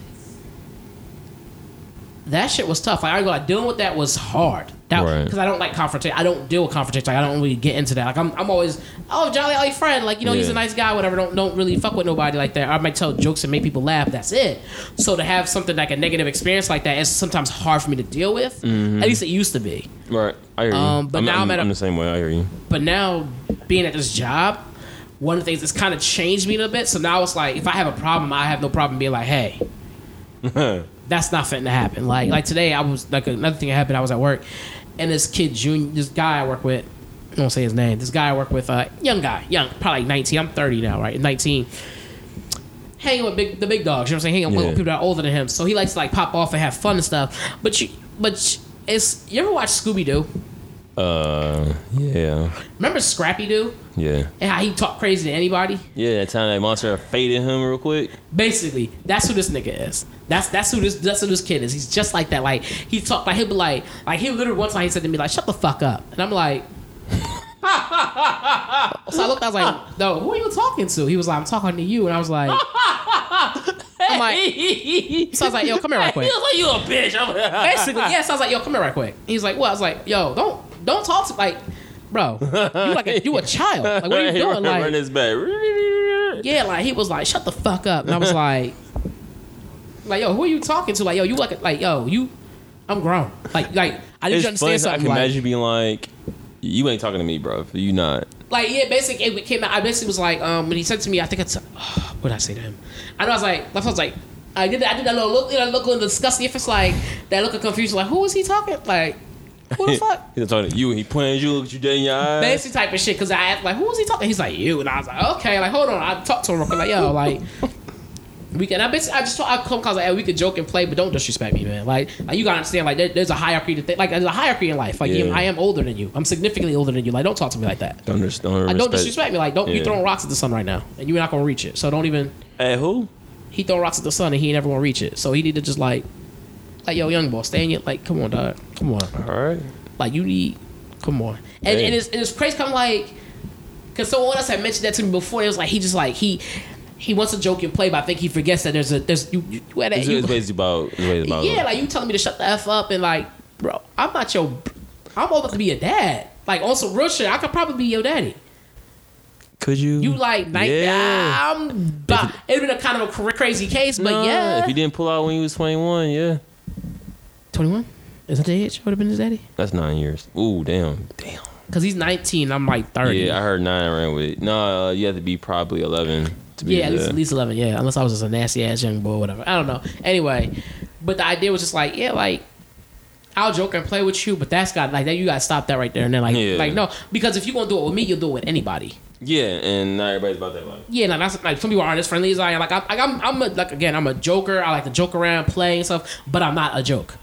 that shit was tough. Like, I gonna dealing with that was hard. That Right. because I don't like confrontation. I don't deal with confrontation. Like, I don't really get into that. Like I'm, I'm always oh jolly ollie friend. Like you know he's a nice guy. Whatever. Don't don't really fuck with nobody like that. I might tell jokes and make people laugh. That's it. So to have something like a negative experience like that is sometimes hard for me to deal with. Mm-hmm. At least it used to be. Right. I hear you. Um, but now I'm at a- I'm the same way. I hear you. But now being at this job, one of the things that's kind of changed me a little bit. So now it's like if I have a problem, I have no problem being like, hey, that's not fitting to happen. Like like today, I was like another thing that happened. I was at work, and this kid, junior, this guy I work with, I won't say his name. This guy I work with, uh, young guy, young, probably like 19. I'm 30 now, right? 19. Hanging with big the big dogs, you know what I'm saying? Hanging with people that are older than him. So he likes to like pop off and have fun and stuff. But you, but it's you ever watch Scooby Doo? Uh, yeah, Remember Scrappy Doo yeah, and how he talked crazy to anybody? yeah. That time that monster faded him real quick. Basically, that's who this nigga is. That's that's who this that's who this kid is. He's just like that. Like he talk like he'll be like like he literally one time he said to me like shut the fuck up, and I'm like. so I looked. I was like, "No, who are you talking to?" He was like, "I'm talking to you," and I was like, "I'm like." So I was like, "Yo, come here right quick." He was like, "You a bitch." I'm Basically, yes. I was like, "Yo, come here right quick." He's like, "What?" I was like, "Yo, don't don't talk to like, bro, you like a, you a child. Like, what are you doing? Run Like, his back. yeah, like he was like, "Shut the fuck up," and I was like, "Like, yo, who are you talking to? Like, yo, you like, like, yo, you, I'm grown. Like, like, I you to funny. understand how I can Like, imagine being like, "You ain't talking to me, bro. You not." like, yeah, basically, it came out. I basically was like, um, when he said to me, I think it's, what did I say to him? I know I was like, I was like, I did, I did that little look, you know, look of disgusting. If it's like that look of confusion, like, who was he talking? Like, who the fuck? He's talking to you. And he pointed you. Looked you dead in your eyes. Basically type of shit. Because I asked like, who was he talking? He's like, you. And I was like, okay. Like, hold on. I talked to him real quick. Like, yo, like, we can. I basically, I just told, I come cause like, hey, we could joke and play, but don't disrespect me, man. Like, like you gotta understand, like, there, there's a hierarchy to think. Like, there's a hierarchy in life. Like, Yeah. I am older than you. I'm significantly older than you. Like, don't talk to me like that. Don't, dis- don't, Like, don't disrespect me. Like, don't you Yeah. throwing rocks at the sun right now, and you're not gonna reach it. So don't even. Hey, who? He throwing rocks at the sun, and he ain't never gonna reach it. So he need to just like, like, yo, young boy, stay in your like, come on, dog, come on. All right. Like you need, come on. And, Hey. and it's and it's crazy. Come like, cause someone else had mentioned that to me before. It was like he just like he he wants to joke and play, but I think he forgets that there's a there's you you, you, had that, It's, you it's basically about. It's basically about. yeah, like you telling me to shut the f up and like, bro, I'm not your, I'm old enough to be a dad. Like on some real shit, I could probably be your daddy. Could you? You like night? Yeah. I'm. But it'd been a kind of a crazy case, but Nah, yeah. If you didn't pull out when you was 21, yeah. Twenty one. Is that the age? Would have been his daddy? That's nine years. Ooh, damn. Damn. Cause he's 19. I'm like 30. Yeah, I heard nine ran with it. No, uh, you have to be probably 11 to be Yeah, at least, at least 11, yeah. Unless I was just a nasty ass young boy or whatever. I don't know. Anyway, but the idea was just like, yeah, like, I'll joke and play with you, but that's got, like, that you got to stop that right there. And then, like, Yeah. like no, because if you're going to do it with me, you'll do it with anybody. Yeah, and not everybody's about that life. Yeah, like, that's, like some people aren't as friendly as I am. Like, I'm, like, I'm, I'm a, like, again, I'm a joker. I like to joke around, play and stuff, but I'm not a joke.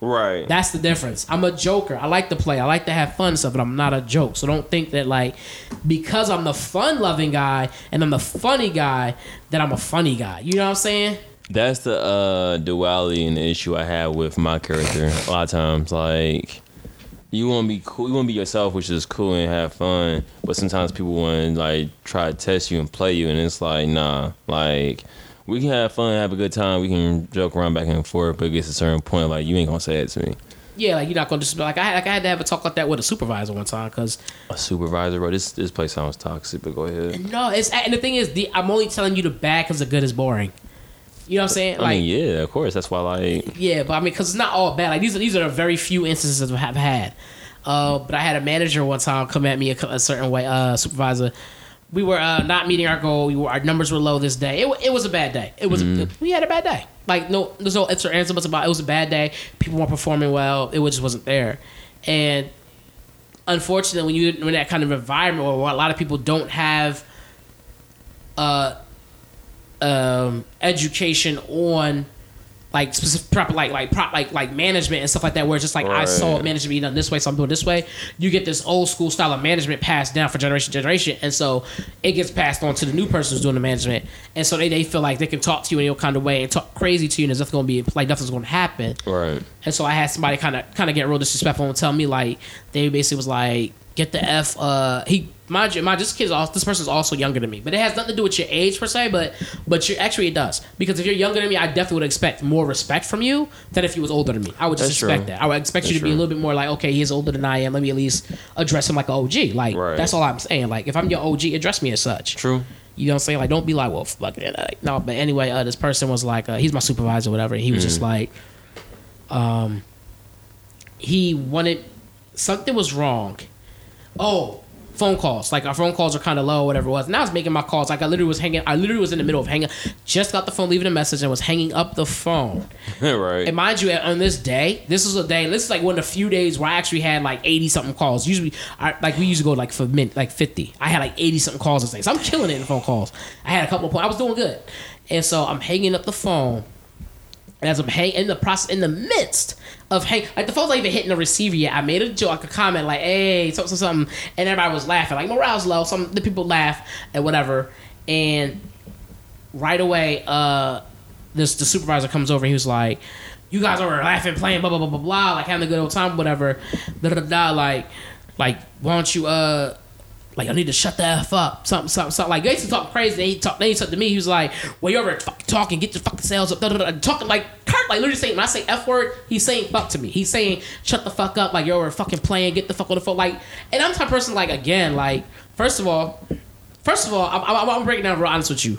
Right. That's the difference. I'm a joker. I like to play. I like to have fun stuff, but I'm not a joke. So don't think that like because I'm the fun loving guy and I'm the funny guy that I'm a funny guy. You know what I'm saying? That's the uh, duality and the issue I have with my character. A lot of times, like you want to be cool, you want to be yourself, which is cool and have fun. But sometimes people want to like try to test you and play you, and it's like nah, like. We can have fun, have a good time. We can joke around back and forth, but it gets to a certain point, like you ain't gonna say it to me. Yeah, like you're not gonna just like I had like I had to have a talk like that with a supervisor one time because A supervisor, bro. This this place sounds toxic, but go ahead. no, it's and the thing is the I'm only telling you the bad because the good is boring. You know what I'm saying? I Like mean, yeah, of course. That's why, like, Yeah, but I mean, because it's not all bad. Like these are these are very few instances I've had. Uh, but I had a manager one time come at me a, a certain way. Uh, supervisor, we were uh, not meeting our goal. We were, our numbers were low this day. It, it was a bad day. It was we had a bad day. Like no, there's no ifs or ands about. It. it was a bad day. People weren't performing well. It was- just wasn't there, and unfortunately, when you in that kind of environment where a lot of people don't have uh, um, education on like specific proper like like prop like like management and stuff like that where it's just like I saw management being done this way so I'm doing this way. You get this old school style of management passed down for generation to generation and so it gets passed on to the new person who's doing the management. And so they, they feel like they can talk to you in your kind of way and talk crazy to you and there's nothing gonna be like nothing's gonna happen. Right. and so I had somebody kind of kind of get real disrespectful and tell me like they basically was like get the f. Uh, he mind you, my this kid's also this person's also younger than me, but it has nothing to do with your age per se. But but you actually it does because if you're younger than me, I definitely would expect more respect from you than if he was older than me. I would just That's expect true. that. I would expect you That's to be a little bit more like, okay, he's older than I am. Let me at least address him like an OG. Like Right. that's all I'm saying. Like if I'm your OG, address me as such. True. You know what I'm saying? Like, don't be like, well, fuck it. Like, no, but anyway, uh, this person was like, uh, he's my supervisor, or whatever. He was Mm. just like, um, he wanted something was wrong. Oh, phone calls. Like our phone calls are kind of low, whatever it was. And I was making my calls. Like I literally was hanging. I literally was in the middle of hanging. Just got the phone, leaving a message, and was hanging up the phone. right. And mind you, on this day, this is a day. This is like one of the few days where I actually had like eighty something calls. Usually, I, like we usually go like for min, like fifty. I had like eighty something calls this day, so I'm killing it in phone calls. I had a couple of points. I was doing good, and so I'm hanging up the phone. And as I'm hanging in the process, in the midst of hang, like the phone's not even hitting the receiver yet. I made a joke, a comment, like "Hey, something, something," something," and everybody was laughing. Like morale's low. Some the people laugh and whatever. And right away, uh, this the supervisor comes over. and He was like, "You guys are laughing, playing, blah blah blah blah blah, like having a good old time, whatever." Da da da. Like, like why don't you uh. Like I need to shut the f up, something, something, something. Like they used to talk crazy. Then he talk, then he talked to me. He was like, "Well, you're over fucking talking. Get your fucking sales up." Da, da, da. Talking like Kurt, like literally saying when I say f word, he's saying fuck to me. He's saying shut the fuck up. Like you're over fucking playing. Get the fuck on the phone. Like, and I'm the type of person like again, like first of all, First of all, I'm, I'm, I'm breaking down real honest with you.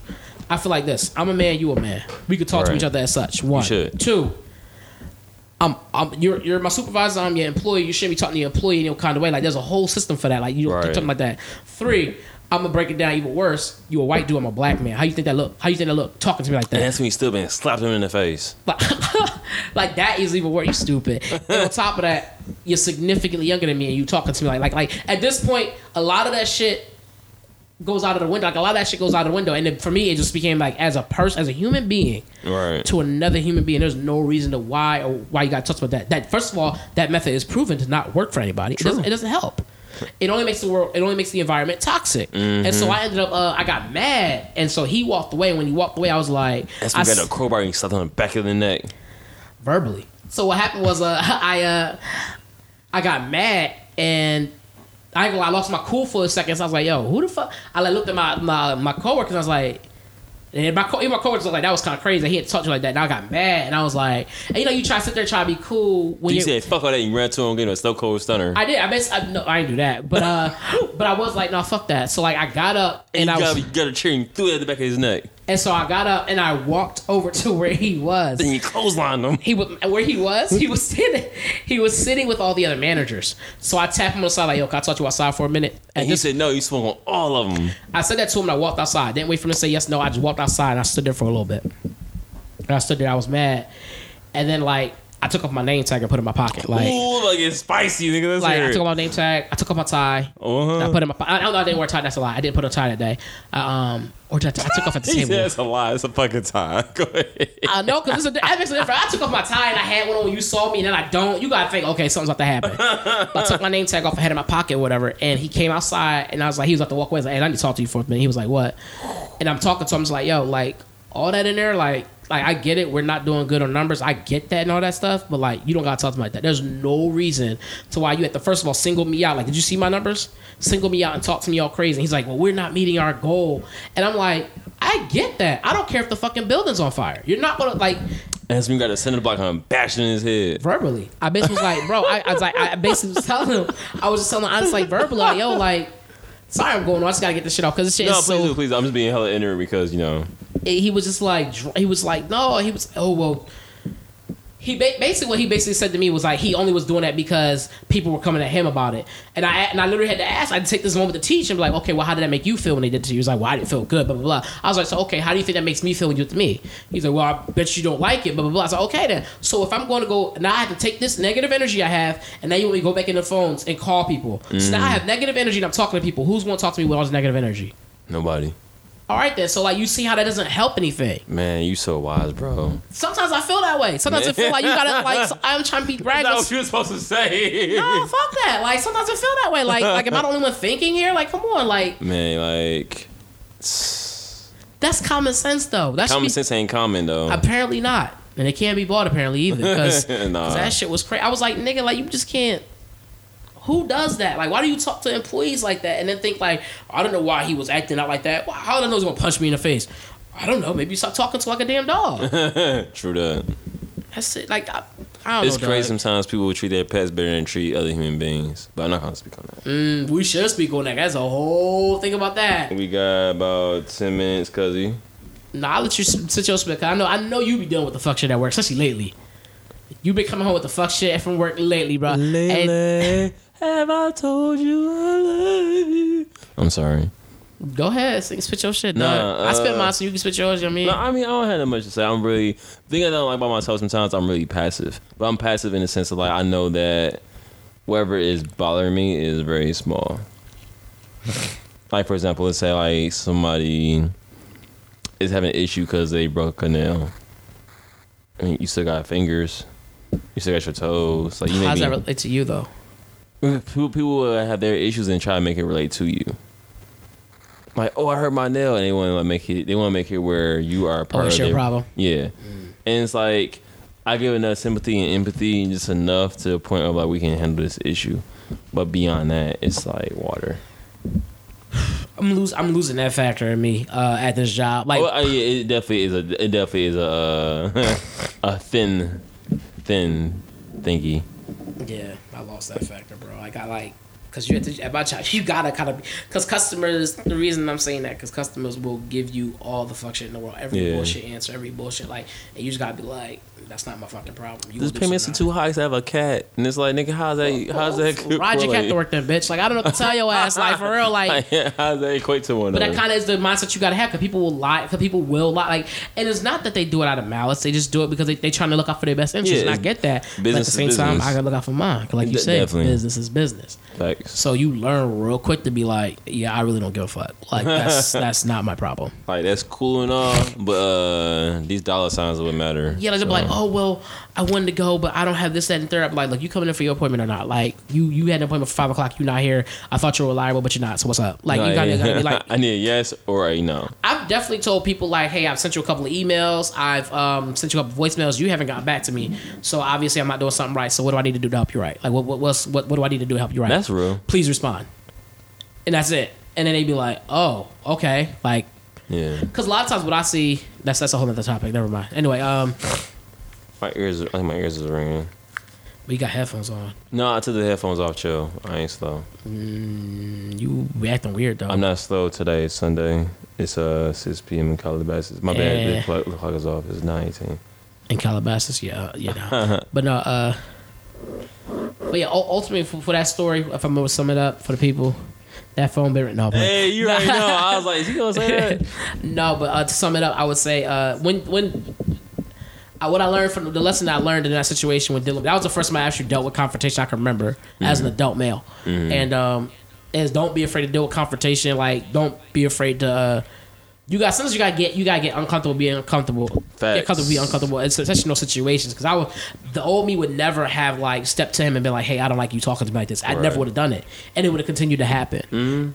I feel like this. I'm a man. You a man. We could talk to each other as such. One, two. I'm, I'm, you're, you're my supervisor. I'm your employee. You shouldn't be talking to your employee in your kind of way. Like, there's a whole system for that. Like, you don't Right. something like that. Three, I'm gonna break it down even worse. You a white dude. I'm a black man. How you think that look? How you think that look? Talking to me like that. and that's when you still been slapped him in the face. Like, like that is even worse. You stupid. And on top of that, you're significantly younger than me, and you talking to me like like like at this point, a lot of that shit goes out of the window. Like a lot of that shit goes out of the window. And then for me, it just became like as a person, as a human being, Right. to another human being. There's no reason to why or why you got touched about that. That first of all, that method is proven to not work for anybody. It doesn't, it doesn't help. It only makes the world. It only makes the environment toxic. And so I ended up. Uh, I got mad, and so he walked away. When he walked away, I was like, That's I when you s- got a crowbar and you slapped on the back of the neck. verbally. So what happened was uh I uh I got mad and I ain't gonna lie, I lost my cool for a second. So I was like, yo, who the fuck? I like looked at my my, my coworkers and I was like, and my, co- even my coworkers was like, that was kind of crazy. He had talked to you like that. And I got mad and I was like, and you know, you try to sit there try to be cool when You said fuck all that and you ran to him getting a stone cold stunner. I did. I missed. I, no, I didn't do that. But uh, but I was like, no, fuck that. So like, I got up and, and I you was, got, you got a chair and threw it at the back of his neck. And so I got up and I walked over to where he was. Then you clotheslined him. he was where he was. He was sitting. He was sitting with all the other managers. So I tapped him on the side like, "Yo, can I talk to you outside for a minute?" And And he this, said no, you swung on all of them. I said that to him. and I walked outside. Didn't wait for him to say yes, no. I just walked outside and I stood there for a little bit. And I stood there. I was mad. And then like I took off my name tag and put it in my pocket. Like Ooh, like it's spicy, nigga. That's like I took off my name tag. I took off my tie. Uh-huh. I put it in my. I don't know. I didn't wear a tie. That's a lie. I didn't put a tie that day. Um, or did I, I took off at the He table. it's a lie. It's a fucking tie. Go ahead. I know because it's a, that makes a difference. I took off my tie and I had one on when you saw me, and then I don't. You gotta think, okay, something's about to happen. I took my name tag off, I had it in my pocket, or whatever, and he came outside, and I was like, he was about to walk away. I was like, hey, I need to talk to you for a minute. He was like, what? And I'm talking to him. I was like, yo, like all that in there, like. Like I get it, we're not doing good on numbers. I get that and all that stuff, but like you don't gotta talk to me like that. There's no reason to why you have to first of all single me out. Like, did you see my numbers? Single me out and talk to me all crazy. And he's like, well, we're not meeting our goal, and I'm like, I get that. I don't care if the fucking building's on fire. You're not gonna like And you got a cinder block on bashing his head. verbally. I basically was like, bro, I, I was like, I basically was telling him, I was just telling him, I was like verbally, like, yo, like, sorry, I'm going on. I just gotta get this shit off because this shit No, is please so. do, please. I'm just being hella ignorant because you know. He was just like, he was like, no, he was, oh well. He ba- basically what he basically said to me was like he only was doing that because people were coming at him about it, and I and I literally had to ask. I had to take this moment to teach him like, okay, well, how did that make you feel when they did it to you? He was like, well, I didn't feel good, blah blah blah. I was like, so okay, how do you think that makes me feel when you do it to me? He's like, well, I bet you don't like it, blah blah blah. I was like, okay then. So if I'm going to go now, I have to take this negative energy I have, and now you want me to go back in the phones and call people. So now I mm. have negative energy, and I'm talking to people. Who's going to talk to me with all this negative energy? Nobody. All right then. So like you see how that doesn't help anything. Man, you so wise, bro. Sometimes I feel that way. Sometimes I feel like you gotta like. so- I'm trying to be brag. That's what you were supposed to say. No, fuck that. Like sometimes I feel that way. Like like am I the only one thinking here? Like come on. Like Man, like that's common sense though. That's common sense ain't common though. Apparently not, and it can't be bought apparently either because Nah. that shit was crazy. I was like nigga, like you just can't. Who does that? Like, why do you talk to employees like that and then think like, I don't know why he was acting out like that. How do I know he's gonna punch me in the face? I don't know. Maybe you stop talking to like a damn dog. True that. That's it. Like, I, I don't know. It's know. crazy dog. sometimes people will treat their pets better than treat other human beings. But I'm not gonna speak on that. Mm, we should speak on that. That's a whole thing about that. We got about ten minutes, cuzzy. Nah, I'll let you s- sit your spit. 'cause I know, I know you be dealing with the fuck shit at work, especially lately. You been coming home with the fuck shit from work lately, bro. And- have I told you I love you? I'm sorry. Go ahead, sing, spit your shit. Nah, Nah, I spit uh, mine so you can spit yours. You know what I mean? No, I mean I don't have that much to say. I'm really the thing I don't like about myself sometimes I'm really passive. But I'm passive in the sense of like I know that whatever is bothering me is very small. like for example, let's say like somebody is having an issue because they broke a nail. I mean, you still got fingers. You still got your toes. Like you How may does that relate to you though? People, people will have their issues and try to make it relate to you. Like, oh, I hurt my nail, and they want to like make it. They want to make it where you are a Oh, part it's of your their problem. Yeah, and it's like I give enough sympathy and empathy, just enough to the point of like we can handle this issue. But beyond that, it's like water. I'm losing. I'm losing that factor in me uh, at this job. Like, well, uh, yeah, it definitely is a. It definitely is a uh, a thin, thin thingy. yeah, I lost that factor, bro. I got like, cause you to at my job, you gotta kind of, cause customers. The reason I'm saying that, cause customers will give you all the fuck shit in the world, every Yeah. bullshit answer, every bullshit. Like, and you just gotta be like, that's not my fucking problem. You This will payments are too high to have a cat, and it's like, nigga, how's that? How's that? Well, Ride your cat to work then, bitch. Like I don't know what to tell your ass. Like for real, like. how's that equate to one But that kind of is the mindset you gotta have. Cause people will lie. Cause people will lie. Like, and it's not that they do it out of malice. They just do it because they they trying to look out for their best interest. Yeah, and I get that. Business But at the same time. I gotta look out for mine. 'Cause like you De- said, definitely. business is business. Facts. So you learn real quick to be like, yeah, I really don't give a fuck. Like that's that's not my problem. Like that's cool and all, but uh, these dollar signs would matter. Yeah, like they'll like, oh well, I wanted to go, but I don't have this, that, and third. I'm like, look, you coming in for your appointment or not? Like you you had an appointment for five o'clock. you're not here. I thought you were reliable, but you're not. So what's up? Like you gotta, gotta be like, I need a yes or a no. I've definitely told people like, hey, I've sent you a couple of emails. I've um, sent you a couple of voicemails. You haven't gotten back to me. So obviously, I'm not doing something right. So what do I need to do to help you right? Like, what what what's, what, what do I need to do to help you right? That's real. Please respond. And that's it. And then they'd be like, oh, okay. Like, Yeah, because a lot of times what I see, that's that's a whole other topic. Never mind. Anyway, um, my ears. I think my ears is ringing. we got headphones on. No, I took the headphones off. Chill. I ain't slow. You acting weird though. I'm not slow today. It's Sunday. It's uh 6 p.m. in Calabasas. My bad. The clock, the clock is off. It's 9:18. in Calabasas, yeah, you know. but no, uh, but yeah, ultimately for, for that story, if I'm gonna sum it up for the people, that phone been written. No, but- Hey, you already know. I was like, is he gonna say that? no, but uh, to sum it up, I would say uh, when when uh, what I learned from the lesson I learned in that situation with dealing, that was the first time I actually dealt with confrontation I can remember as an adult male, and um, is don't be afraid to deal with confrontation. Like, don't be afraid to. Uh, you got sometimes you gotta get you gotta get uncomfortable being uncomfortable. Get comfortable being uncomfortable, in those situations. Because I would, the old me would never have like stepped to him and been like, "Hey, I don't like you talking to me like this." I never would have done it, and it would have continued to happen.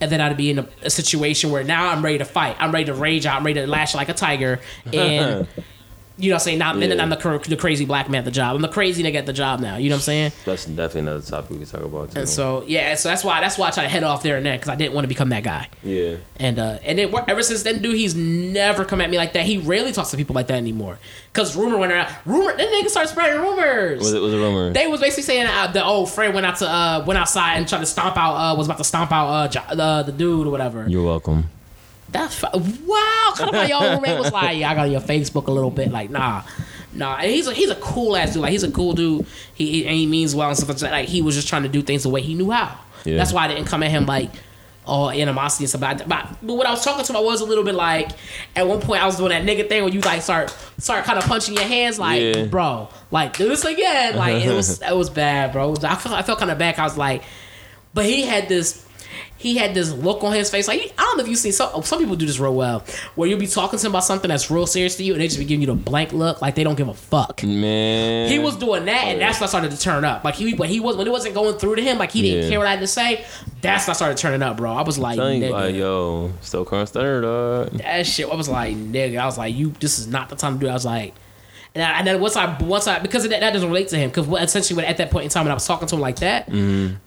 And then I'd be in a, a situation where now I'm ready to fight. I'm ready to rage out. I'm ready to lash like a tiger, and you know, what I'm saying now, and then Yeah. I'm the, the crazy black man at the job. I'm the crazy nigga at the job now. You know what I'm saying? That's definitely another topic we can talk about too. And so yeah, so that's why that's why I try to head off there and there because I didn't want to become that guy. yeah, And uh, and then ever since then, dude, he's never come at me like that. He rarely talks to people like that anymore. Cause rumor went around. Rumor, that nigga started spreading rumors. was it was a rumor? They was basically saying uh, the old friend went out to uh, went outside and tried to stomp out uh, was about to stomp out uh, Jo- uh, the dude or whatever. You're welcome. That's fu- wow. Kind of my y'all roommate was like, yeah, I got your Facebook a little bit. Like, nah, nah. And he's a he's a cool ass dude. Like, he's a cool dude. He, and he means well and stuff like that. Like, he was just trying to do things the way he knew how. Yeah. That's why I didn't come at him like. all animosity and stuff. But, but, but when I was talking to him, I was a little bit like, at one point, I was doing that nigga thing where you like start start kind of punching your hands, like, Yeah. bro, like do this again. Like it was it was bad, bro. I felt I felt kind of bad. I was like, but he had this he had this look on his face. Like I don't know if you see some some people do this real well, where you'll be talking to him about something that's real serious to you, and they just be giving you the blank look, like they don't give a fuck. Man, He was doing that, and that's when I started to turn up. Like he, when he was when it wasn't going through to him, like he didn't Yeah. care what I had to say. That's when I started turning up, bro. I was like, nigga, like, yo, still current stunner, dog. that shit. I was like, nigga. I was like, you. This is not the time to do. it. I was like. And, I, and then once I once I because that, that doesn't relate to him because essentially when, at that point in time when I was talking to him like that,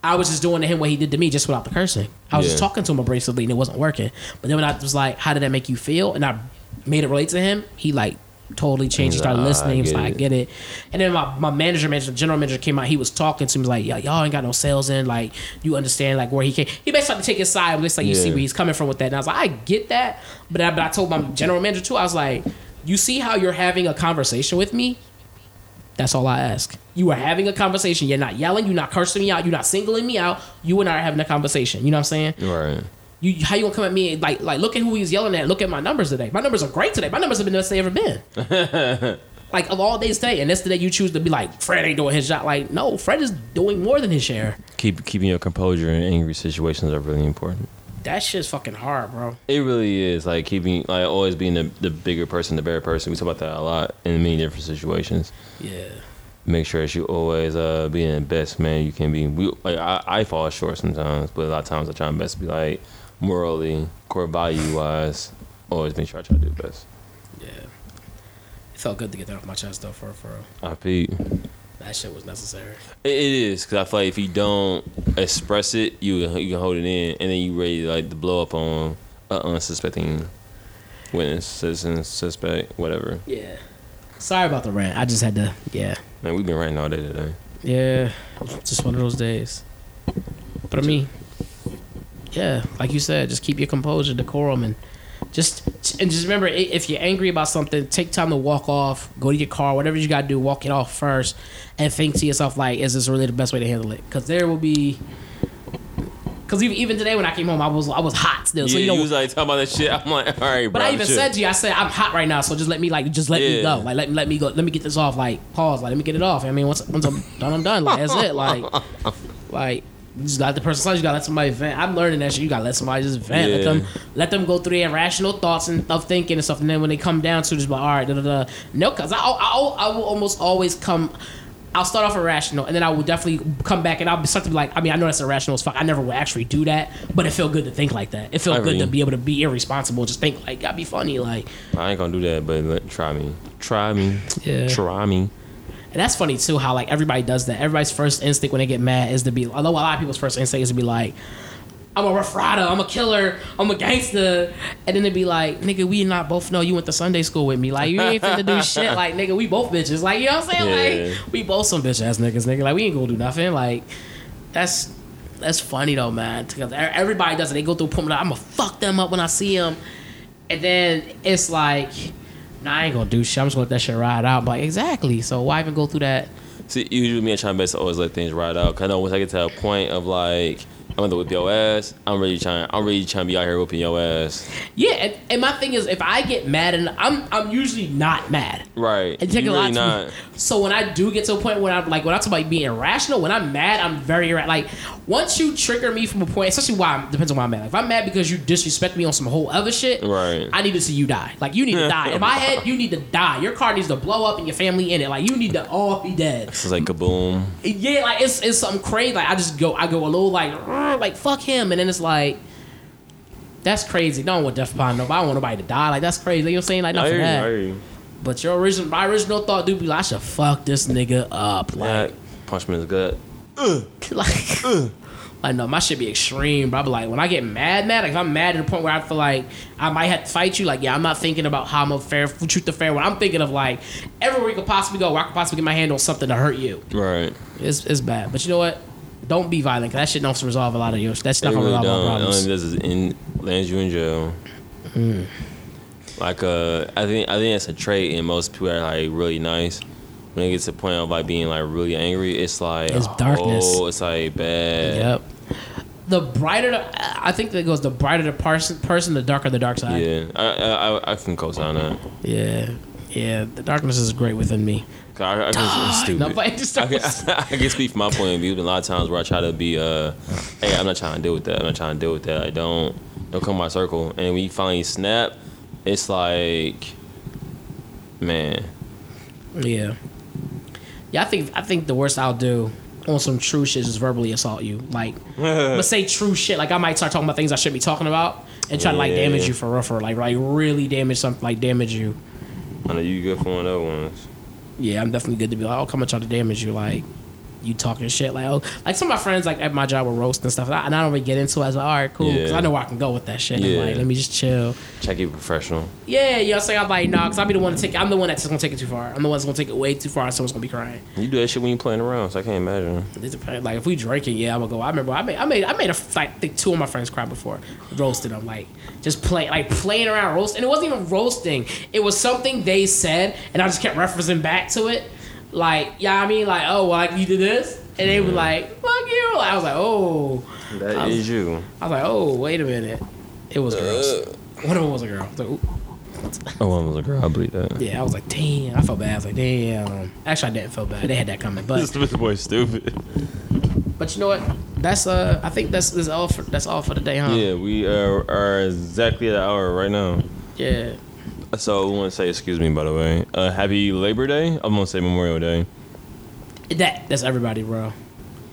I was just doing to him what he did to me just without the cursing. I was just Mm-hmm. Talking to him abrasively and it wasn't working. But then when I was like, "How did that make you feel?" and I made it relate to him, he like totally changed. He started "Ah, listening. He was like, "I get it." And then my, my manager, manager, general manager came out. He was talking to me like, "Yo, y'all ain't got no sales in. Like, you understand like where he came." He basically tried to take his side. It's like you see where he's coming from with that. And I was like, "I get that," but I, but I told my general manager too. I was like, "You see how you're having a conversation with me." That's all I ask. You are having a conversation. You're not yelling. You're not cursing me out. You're not singling me out. You and I are having a conversation. You know what I'm saying? Right. You how you gonna come at me like like look at who he's yelling at. Look at my numbers today. My numbers are great today. My numbers have been the best they ever been. like of all days today, and that's the day you choose to be like Fred ain't doing his job. Like no, Fred is doing more than his share. Keep keeping your composure in angry situations are really important. That shit's fucking hard, bro. It really is like keeping like always being the, the bigger person, the better person. We talk about that a lot in many different situations. Yeah. Make sure that you always uh being the best man you can be. We like I, I fall short sometimes, but a lot of times I try my best to be like morally, core value wise. Always make sure I try to do the best. Yeah. It felt good to get that off my chest though, for for real. I peep. That shit was necessary. It, is because I feel like if you don't express it, you you can hold it in, and then you ready like to blow up on an unsuspecting witness, citizen, suspect, whatever. Yeah. Sorry about the rant. I just had to. Yeah. Man, we've been ranting all day today. Yeah, just one of those days. But I mean, yeah, like you said, just keep your composure, decorum, and just and just remember, if you're angry about something, take time to walk off, go to your car, whatever you got to do, walk it off first, and think to yourself like, is this really the best way to handle it? Because there will be. Because even, even today when I came home, I was I was hot still. So yeah, you know, you was like talking about that shit. I'm like, all right, bro. but I even said to you, I said I'm hot right now, so just let me like just let me go, like let me let me go, let me get this off, like pause, like let me get it off. I mean, once once I'm done, I'm done. Like that's it. Like like you just got the person. Sometimes you gotta let somebody vent. I'm learning that shit. You gotta let somebody just vent. Let them let them go through their irrational thoughts and of thinking and stuff. And then when they come down to just be like, all right, da da da. No, cause I I I will almost always come. I'll start off irrational, and then I will definitely come back, and I'll start to be like, I mean, I know that's irrational as fuck. I never would actually do that, but it felt good to think like that. It felt I good to be able to be irresponsible, just think like, gotta be funny, like. I ain't gonna do that, but try me, try me, Yeah. try me. And that's funny too, how like everybody does that. Everybody's first instinct when they get mad is to be. Although a lot of people's first instinct is to be like, "I'm a rough rider, I'm a killer, I'm a gangster," and then they be like, "Nigga, we not both know you went to Sunday school with me. Like you ain't finna do shit. Like nigga, we both bitches. Like you know what I'm saying? Yeah. Like we both some bitch ass niggas. Nigga, like we ain't gonna do nothing. Like that's." That's funny though, man. Because everybody does it. They go through a point. Like, I'm gonna fuck them up when I see them, and then it's like, nah, I ain't gonna do shit. I'm just gonna let that shit ride out. But exactly. So why even go through that? See, usually me, and my best always let things ride out. Cause I know once I get to a point of like, I'm gonna whip your ass. I'm really trying. I'm really trying to be out here whipping your ass. Yeah, and, and my thing is, if I get mad, and I'm I'm usually not mad. Right. It takes you a lot really to not. So when I do get to a point where I'm like, when I talk about being irrational, when I'm mad, I'm very irra- like. Once you trigger me from a point, especially why I'm, depends on why I'm mad. Like, if I'm mad because you disrespect me on some whole other shit, Right. I need to see you die. Like you need to die. In my head, you need to die. Your car needs to blow up and your family in it. Like you need to all be dead. It's like kaboom. Yeah, like it's it's something crazy. Like I just go, I go a little like, like fuck him, and then it's like. That's crazy. No one would death upon nobody. I don't want nobody to die. Like that's crazy. You know what I'm saying? Like I nothing that. I hear you. But your original, my original thought dude, be like, I should fuck this nigga up. Like, Like, punch me in the gut. like, I know my shit be extreme, bro. But like when I get mad, mad, like if I'm mad to the point where I feel like I might have to fight you, like yeah, I'm not thinking about how I'm a fair truth to fair. When I'm thinking of like everywhere you could possibly go, where I could possibly get my hand on something to hurt you. Right. It's it's bad. But you know what? Don't be violent. Cause that shit don't resolve a lot of your. That's not gonna really resolve all don't. It problems. only does is in lands you in jail. Hmm. Like uh, I think I think it's a trait in most people that are like really nice. When it gets to the point of like being like really angry, it's like It's darkness. Oh, it's like bad. Yep. The brighter, the, I think that goes. The brighter the person, person, the darker the dark side. Yeah, I I, I, I can co-sign that. Yeah, yeah. The darkness is great within me. I, I can, stupid. No, but just I can, I can speak from my point of view. A lot of times where I try to be, uh, hey, I'm not trying to deal with that. I'm not trying to deal with that. I don't, don't come my circle. And when you finally snap, it's like, man, Yeah. Yeah, I think I think the worst I'll do on some true shit is verbally assault you. Like, but say true shit. Like I might start talking about things I shouldn't be talking about and try to like damage you for real, for like like really damage something, like damage you. I know you good for one of those ones. Yeah, I'm definitely good to be like, oh, come and try to damage you, like you talking shit, like oh, like some of my friends like at my job were roasting and stuff, and I, and I don't really get into it. I was like, all right, cool, because Yeah. I know where I can go with that shit. Yeah. I'm like, let me just chill. Check it professional. Yeah, you know, what I'm saying I'm like, nah, because I'll be the one to take. I'm the one that's gonna take it too far. I'm the one that's gonna take it way too far, and someone's gonna be crying. You do that shit when you're playing around, so I can't imagine. Like if we drinking, yeah, I'm gonna go. I remember I made I made I made a like I think two of my friends cry before, roasted them like just play like playing around roast, and it wasn't even roasting. It was something they said, and I just kept referencing back to it, like yeah, I mean like oh well, like you did this, and they were like fuck you. I was like oh, That I was- is you. I was like oh wait a minute, it was girls. One of them was a girl. Was like. Oh, one was a girl. I believe that. Yeah, I was like damn. I felt bad. I was like damn. Actually, I didn't feel bad. They had that coming, but This boy stupid. but you know what? That's uh, I think that's is all for that's all for the day, huh? Yeah, we are, are exactly at the hour right now. Yeah. So we want to say excuse me, by the way. Uh, happy Labor Day. I'm gonna say Memorial Day. That that's everybody, bro.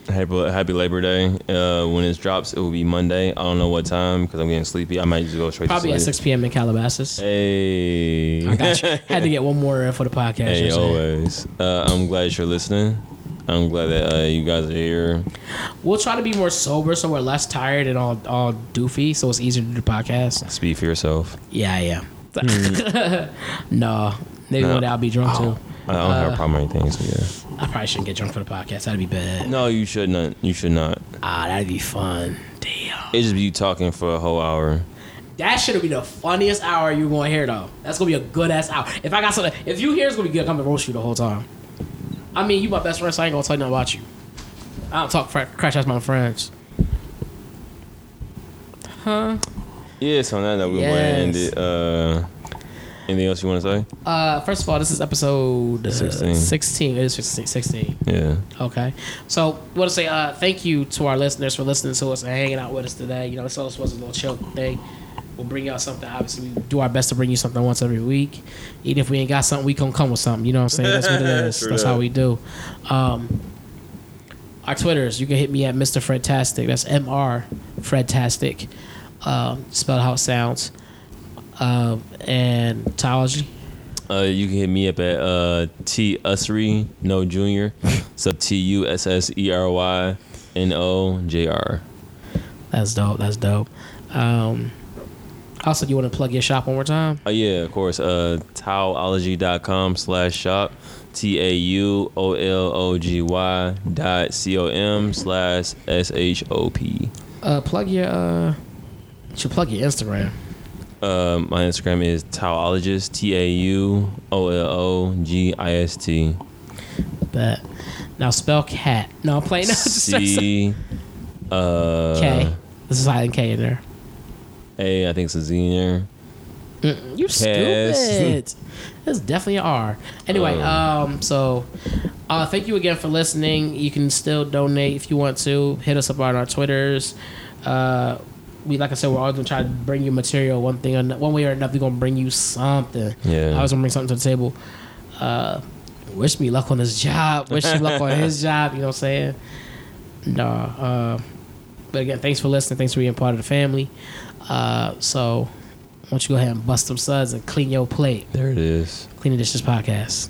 Happy, happy Labor Day. Uh, when it drops, it will be Monday. I don't know what time because I'm getting sleepy. I might just go straight Probably to at 6 p.m. in Calabasas. Hey. I got you. Had to get one more for the podcast. Hey, you know what I'm saying? always. Uh, I'm glad you're listening. I'm glad that uh, you guys are here. We'll try to be more sober so we're less tired and all all doofy, so it's easier to do the podcast. Speak for yourself. Yeah, I am. no, maybe No. one day I'll be drunk too. I don't have Uh, a problem or anything, so yeah. I probably shouldn't get drunk for the podcast. That'd be bad. No, you should not. You should not. Ah, that'd be fun. Damn. It'd just be you talking for a whole hour. That should be the funniest hour you're gonna hear though. That's gonna be a good ass hour. If I got something, if you hear, it's gonna be good. I'm gonna roast you the whole time. I mean, you my best friend, so I ain't gonna tell you nothing about you. I don't talk fr- crash ass my friends. Huh? Yeah, so on that note, we'll go ahead and end it. Uh, anything else you want to say? Uh, first of all, this is episode uh, 16. 16. It is 16. 16. Yeah. Okay. So, want to say uh, thank you to our listeners for listening to us and hanging out with us today. You know, this always was a little chill thing. We'll bring y'all something. Obviously, we do our best to bring you something once every week. Even if we ain't got something, we gonna come with something. You know what I'm saying? That's what it is. That's that. how we do. Um, our Twitters, you can hit me at Mr. Fredtastic. That's M R Fredtastic. Um, spelled how it sounds. Um, and Tauology. Uh, you can hit me up at uh, T Ussery, no junior. Sub T U S S E R Y N O J R. That's dope. That's dope. Um, also, you want to plug your shop one more time? Oh yeah, of course. Uh, tauology.com slash shop. T A U O L O G Y dot C O M slash S H O P. Uh, plug your uh, should plug your Instagram. Uh, my Instagram is tauologist. T A U O L O G I S T. That now spell cat. No, I'm playing. No, C. Uh, K. This is silent K in there. A. I think it's a Z in there. You stupid. That's definitely an R. Anyway, um, so uh, thank you again for listening. You can still donate if you want to. Hit us up on our Twitters. Uh, we like I said, we're always gonna try to bring you material. One thing, or one way or another, we're gonna bring you something. Yeah. I was gonna bring something to the table. Uh, wish me luck on his job. Wish him luck on his job. You know what I'm saying? No. Uh, but again, thanks for listening. Thanks for being part of the family. Uh, so, why don't you go ahead and bust them suds and clean your plate? There it is. Clean the dishes podcast.